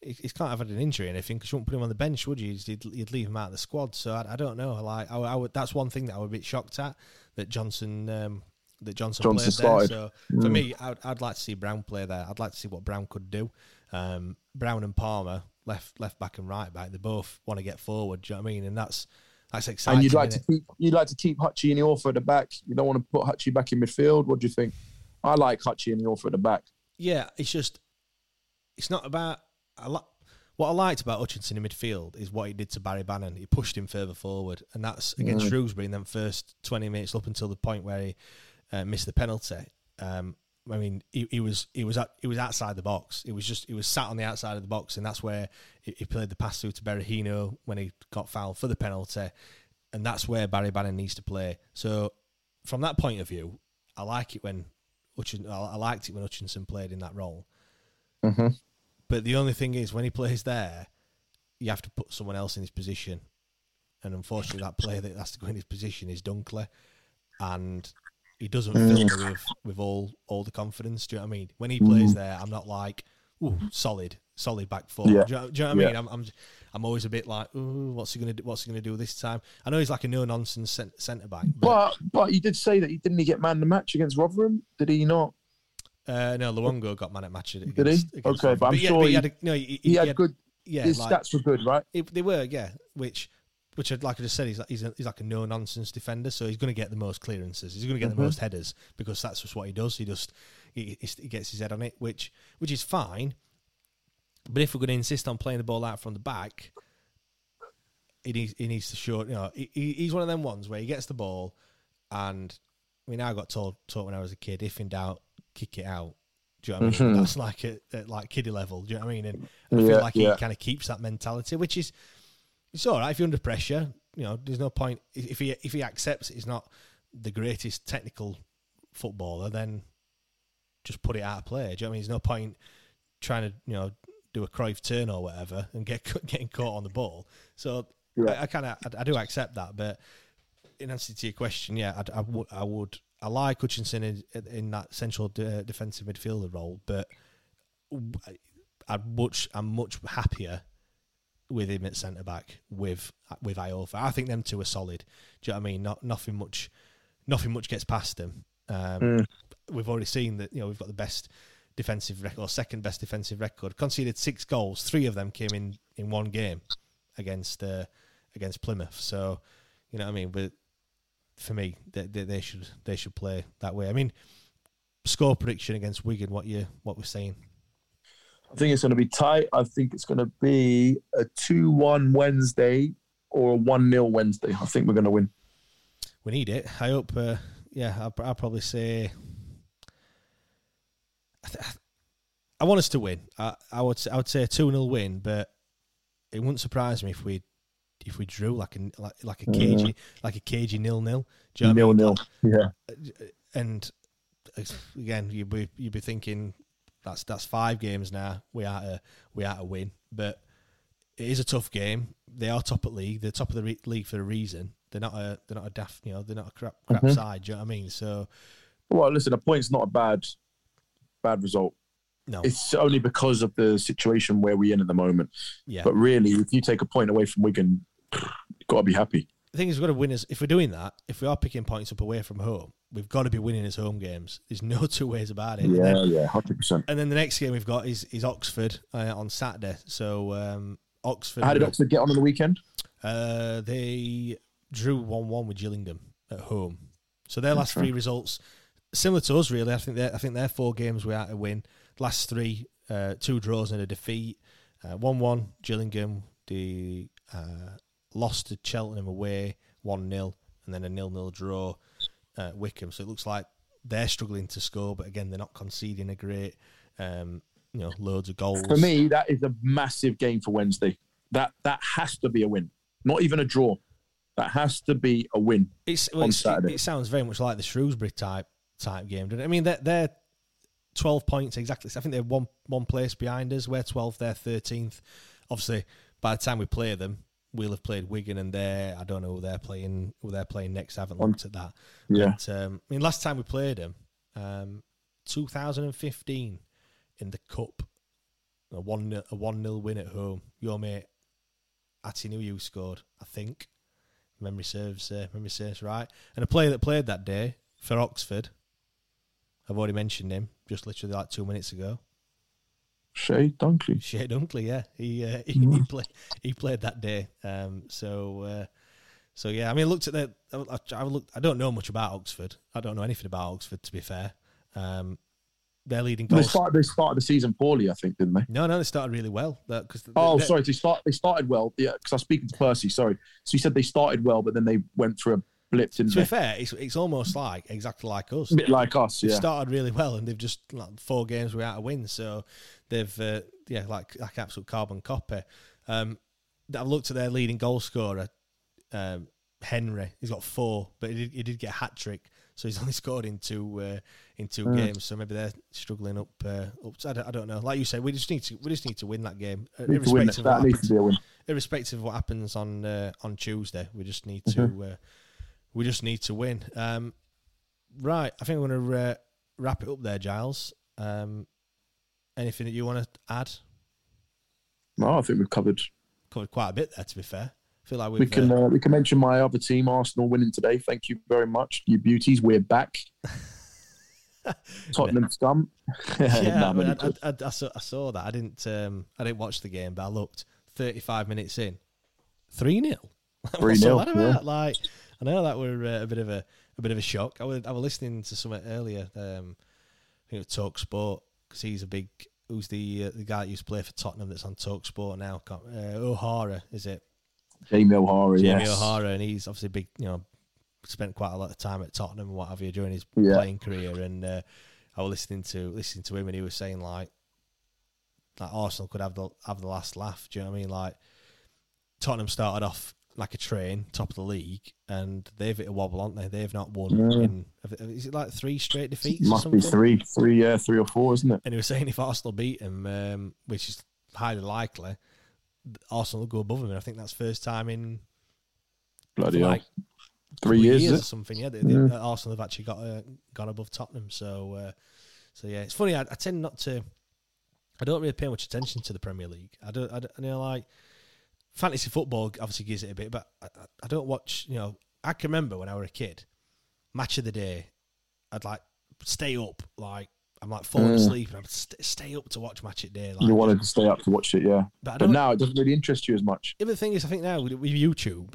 he, he can't have had an injury or anything because you wouldn't put him on the bench, would you? You'd, you'd leave him out of the squad. So I, I don't know. Like I, I would, that's one thing that I was a bit shocked at that Johnson um, that Johnson, Johnson played started. there. So for me, I'd, I'd like to see Brown play there. I'd like to see what Brown could do. Um, Brown and Palmer left left back and right back. They both want to get forward. Do you know what I mean? And that's that's exciting. and you'd like to keep you'd like to keep Hutchie and Iorfa at the back. You don't want to put Hutchie back in midfield. What do you think? I like Hutchie and Iorfa at the back. yeah, it's just it's not about I li- what I liked about Hutchinson in midfield is what he did to Barry Bannan. He pushed him further forward, and that's against Mm. Shrewsbury in them first twenty minutes up until the point where he uh, missed the penalty. Um, I mean, he, he was he was at, he was outside the box. It was just he was sat on the outside of the box, and that's where he, he played the pass through to Berahino when he got fouled for the penalty, and that's where Barry Bannan needs to play. So, from that point of view, I like it when Hutchinson, I liked it when Hutchinson played in that role. Mm-hmm. But the only thing is, when he plays there, you have to put someone else in his position, and unfortunately, that player that has to go in his position is Dunkley, and he doesn't Mm. fill me with, with all all the confidence. Do you know what I mean? When he plays there, I'm not like, ooh, solid, solid back four. Yeah. Do, you know, do you know what I mean? I'm, I'm I'm always a bit like, ooh, what's he gonna do? What's he gonna do this time? I know he's like a no nonsense centre back, but, But but you did say that he didn't he get man of the match against Rotherham? Did he not? uh, no, Luongo got man at match against. Did he? against Okay, but I'm yeah, sure he, he- had a, no, he, He, had, good. yeah, his like- stats were good, right? It, they were, yeah. Which, which I'd like I just said, he's like, he's, a, he's like a no nonsense defender, so he's going to get the most clearances. He's going to get Mhm. the most headers because that's just what he does. He just he, he gets his head on it, which which is fine. But if we're going to insist on playing the ball out from the back, he needs he needs to show. You know, he, he- he's one of them ones where he gets the ball, and I mean, I got told taught when I was a kid, if in doubt, kick it out. Do you know what I mean? Mhm. That's like at, at like kiddie level. Do you know what I mean? And, and I Yeah, feel like yeah. he kind of keeps that mentality, which is it's all right if you're under pressure. You know, there's no point if he if he accepts he's not the greatest technical footballer, then just put it out of play. Do you know what I mean? There's no point trying to you know do a Cruyff turn or whatever and get getting caught on the ball. So Yeah. I, I kind of I, I do accept that, but in answer to your question, yeah, I, I would I would I like Hutchinson in, in that central de- defensive midfielder role, but I'd much I'm much happier with him at centre back with with Iorfa. I think them two are solid. Do you know what I mean? Not nothing much, nothing much gets past them. Um, Mm. We've already seen that you know we've got the best defensive record, second best defensive record. Conceded six goals, three of them came in in one game against uh, against Plymouth. So you know what I mean. But for me, they, they, they should they should play that way. I mean, score prediction against Wigan. What you what we're saying? I think it's going to be tight. I think it's going to be a 2 1 Wednesday or a 1 0 Wednesday. I think we're going to win. we need it. I hope. Uh, yeah, I'll, I'll probably say. I, th- I want us to win. I, I would. Say, I would say a two 0 win, but it wouldn't surprise me if we if we drew like a like, like a cagey like a cagey nil nil. Do you know what I Nil nil. Yeah. And again, you'd be you'd be thinking that's that's five games now. We are to we are to win, but it is a tough game. They are top of league. They're top of the re- league for a reason. They're not a they're not a daft. You know, they're not a crap crap Mhm. side. Do you know what I mean? So Well, listen, a point's not a bad bad result. no, It's only because of the situation where we're in at the moment. yeah. But really, if you take a point away from Wigan, you've got to be happy. The thing is, we've got to win. As, if we're doing that, if we are picking points up away from home, we've got to be winning his home games. There's no two ways about it. Then- Yeah, yeah, 100%. And then the next game we've got is is Oxford uh, on Saturday. So um, Oxford, How did Oxford get on on the weekend? uh, they drew one one with Gillingham at home. So their last three results similar to us, really. I think I think their four games we had to win. Last three, uh, two draws and a defeat. Uh, one one Gillingham. The uh, lost to Cheltenham away one 0 and then a nil nil draw at Wycombe. So it looks like they're struggling to score, but again they're not conceding a great, um, you know, loads of goals. For me, that is a massive game for Wednesday. That that has to be a win, not even a draw. That has to be a win. It's, well, on it's- Saturday. It sounds very much like the Shrewsbury type type game, doesn't it? I mean, they're, they're twelve points exactly. I think they're one one place behind us. We're twelfth. They're thirteenth. Obviously, by the time we play them, we'll have played Wigan, and they're I don't know who they're playing. Who they're playing next? I haven't looked at that. Yeah. But, um, I mean, last time we played them, um, 2015 in the cup, a one a one 0 win at home. Your mate Atinuyu scored, I think. Memory serves uh, memory serves right. And a player that played that day for Oxford, I've already mentioned him just literally like two minutes ago. Shay Dunkley. Shea Dunkley, yeah, he uh, he, he Mm-hmm. played he played that day. Um, so uh, so yeah, I mean, I looked at the I, I looked. I don't know much about Oxford. I don't know anything about Oxford to be fair. Um, their leading They started. They started the season poorly, I think, didn't they? no, no, they started really well. That, cause Oh, they- sorry. They start. They started well. Yeah, because I was speaking to Percy. Sorry. So he said they started well, but then they went through a blip. To be fair, it's it's almost like exactly like us. A bit like us, They've started really well, and they've just like four games without a win. So they've uh, yeah, like like absolute carbon copy. Um, I've looked at their leading goal scorer, um, Henry. He's got four, but he did, he did get a hat trick, so he's only scored in two uh, in two Mm. games. So maybe they're struggling up. Uh, up. I, don't, I don't know. Like you said, we just need to we just need to win that game, win. irrespective of what That happens to be a win. irrespective of what happens on uh, on Tuesday, we just need to Mm-hmm. uh, we just need to win. Um, right, I think we're going to uh, wrap it up there, Giles. Um, anything that you want to add? No, I think we've covered. Covered quite a bit there, to be fair. I feel like we've We can uh, uh, we can mention my other team, Arsenal, winning today. Thank you very much, you beauties. We're back. Tottenham scum. yeah, Nah, I, mean, I, I, I, saw, I saw that. I didn't um, I didn't watch the game, but I looked. Thirty five minutes in, three 0 3-0, that about? yeah. Like, I know that were uh, a bit of a a bit of a shock. I was I was listening to something earlier. Um, I think it was Talk Sport because he's a big. Who's the uh, the guy that used to play for Tottenham that's on Talk Sport now? Uh, O'Hara is it? Jamie O'Hara. Jamie yes. O'Hara, and he's obviously big. You know, spent quite a lot of time at Tottenham and what have you during his Yeah. playing career. And uh, I was listening to listening to him, and he was saying like, like Arsenal could have the have the last laugh. Do you know what I mean? Like Tottenham started off like a train, top of the league, and they've hit a wobble, aren't they? They've not won in. Is it like three straight defeats? or Must be three, three, yeah, three or four, isn't it? And he was saying if Arsenal beat him, um, which is highly likely, Arsenal will go above him. And I think that's first time in Bloody like hell. Three of years, or something. Yeah, they, they, Yeah. Arsenal have actually got uh, gone above Tottenham. So, uh, so yeah, it's funny. I, I tend not to. I don't really pay much attention to the Premier League. I don't. I, don't, you know, like fantasy football obviously gives it a bit, but I, I- don't watch. You know, I can remember when I was a kid, match of the day, I'd like stay up. Like I'm like falling Mm. asleep, and I'd st- stay up to watch match of the day. Like, You wanted to stay up to watch it, yeah. but But now it doesn't really interest you as much. Yeah, but the thing is, I think now with, with YouTube,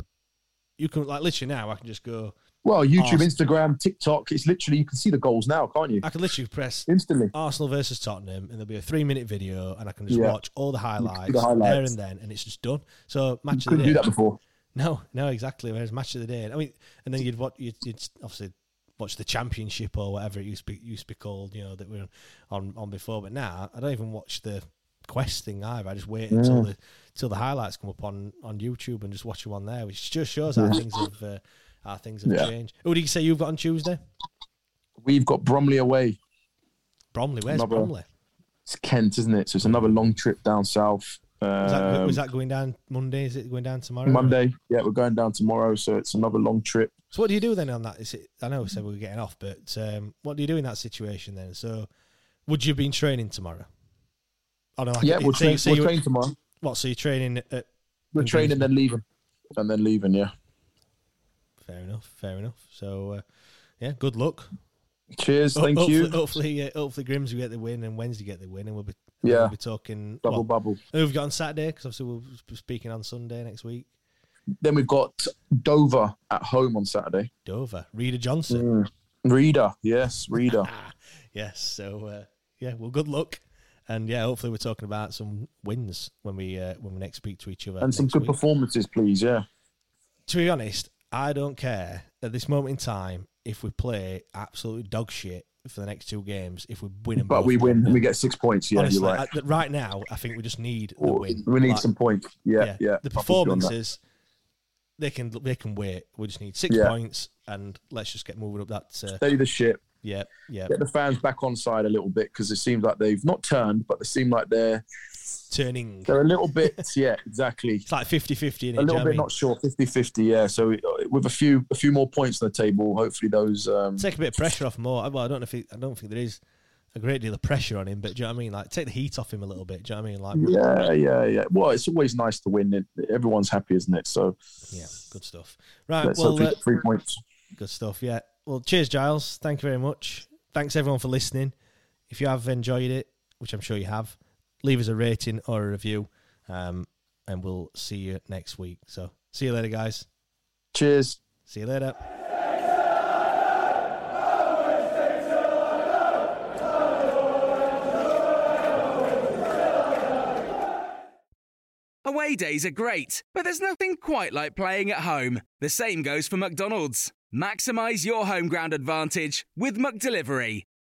you can like literally now I can just go. Well, YouTube, Arsenal. Instagram, TikTok, it's literally, you can see the goals now, can't you? I can literally press Instantly. Arsenal versus Tottenham, and there'll be a three minute video, and I can just Yeah. watch all the highlights, the highlights. there and then, and it's just done. So match of the day. couldn't day. do that before. No, no, exactly. Whereas match of the day, I mean, and then you'd watch, you'd, you'd obviously watch the championship or whatever it used to be, used to be called, you know, that we were on on before. But now I don't even watch the quest thing either. I just wait until the till the highlights come up on on YouTube and just watch them on there, which just shows how things have uh, how things have Yeah. changed. Who did you say you've got on Tuesday? We've got Bromley away. Bromley. Where's Another- Bromley? It's Kent, isn't it? So it's another long trip down south. Was that, Um, was that going down Monday? Is it going down tomorrow? Monday. Yeah, we're going down tomorrow, so it's another long trip. So what do you do then on that? Is it, I know we said we were getting off, but um, what do you do in that situation then? So would you have been training tomorrow? Oh no, like, yeah, we'll so train, so we'll train tomorrow. What? So you're training at We're training, then leaving. And then leaving, yeah. Fair enough. Fair enough. So uh, yeah, good luck. Cheers, Ho- thank hopefully, you. Hopefully, uh, hopefully Grimms will get the win and Wednesday get the win, and we'll be yeah we'll be talking. double Well, bubble. who have got on Saturday? Because obviously we'll be speaking on Sunday next week. Then we've got Dover at home on Saturday. Dover, Reader Johnson. Reader, yes, Reader. Yes. So uh, yeah, well, good luck, and yeah, hopefully we're talking about some wins when we uh, when we next speak to each other and some good week. performances, please. Yeah. To be honest, I don't care at this moment in time if we play absolute dog shit for the next two games. If we win, them But we win we get six points. Yeah, Honestly, you're right. I- right now, I think we just need the win. we need Like, some points. Yeah, yeah. The I'm with you on that. performances, they can they can wait. We just need six Yeah. points, and let's just get moving up that. Uh, Steady the ship. yeah, yeah. Get the fans back on side a little bit because it seems like they've not turned, but they seem like they're Turning. they're a little bit. yeah, exactly. It's like 50-50 in A little bit not sure, 50-50, Yeah. So uh, with a few a few more points on the table, hopefully those. Um, Take a bit of pressure off more. Well, I don't know if it, I don't think there is a great deal of pressure on him, but do you know what I mean? Like take the heat off him a little bit. Do you know what I mean? Like yeah, yeah, yeah. Well, it's always nice to win. Everyone's happy, isn't it? So yeah, good stuff. Right, let's well, uh, three points. Good stuff. Yeah. Well, cheers, Giles. Thank you very much. Thanks everyone for listening. If you have enjoyed it, which I'm sure you have, leave us a rating or a review, um, and we'll see you next week. So, see you later, guys. Cheers. See you later. Away days are great, but there's nothing quite like playing at home. The same goes for McDonald's. Maximise your home ground advantage with McDelivery.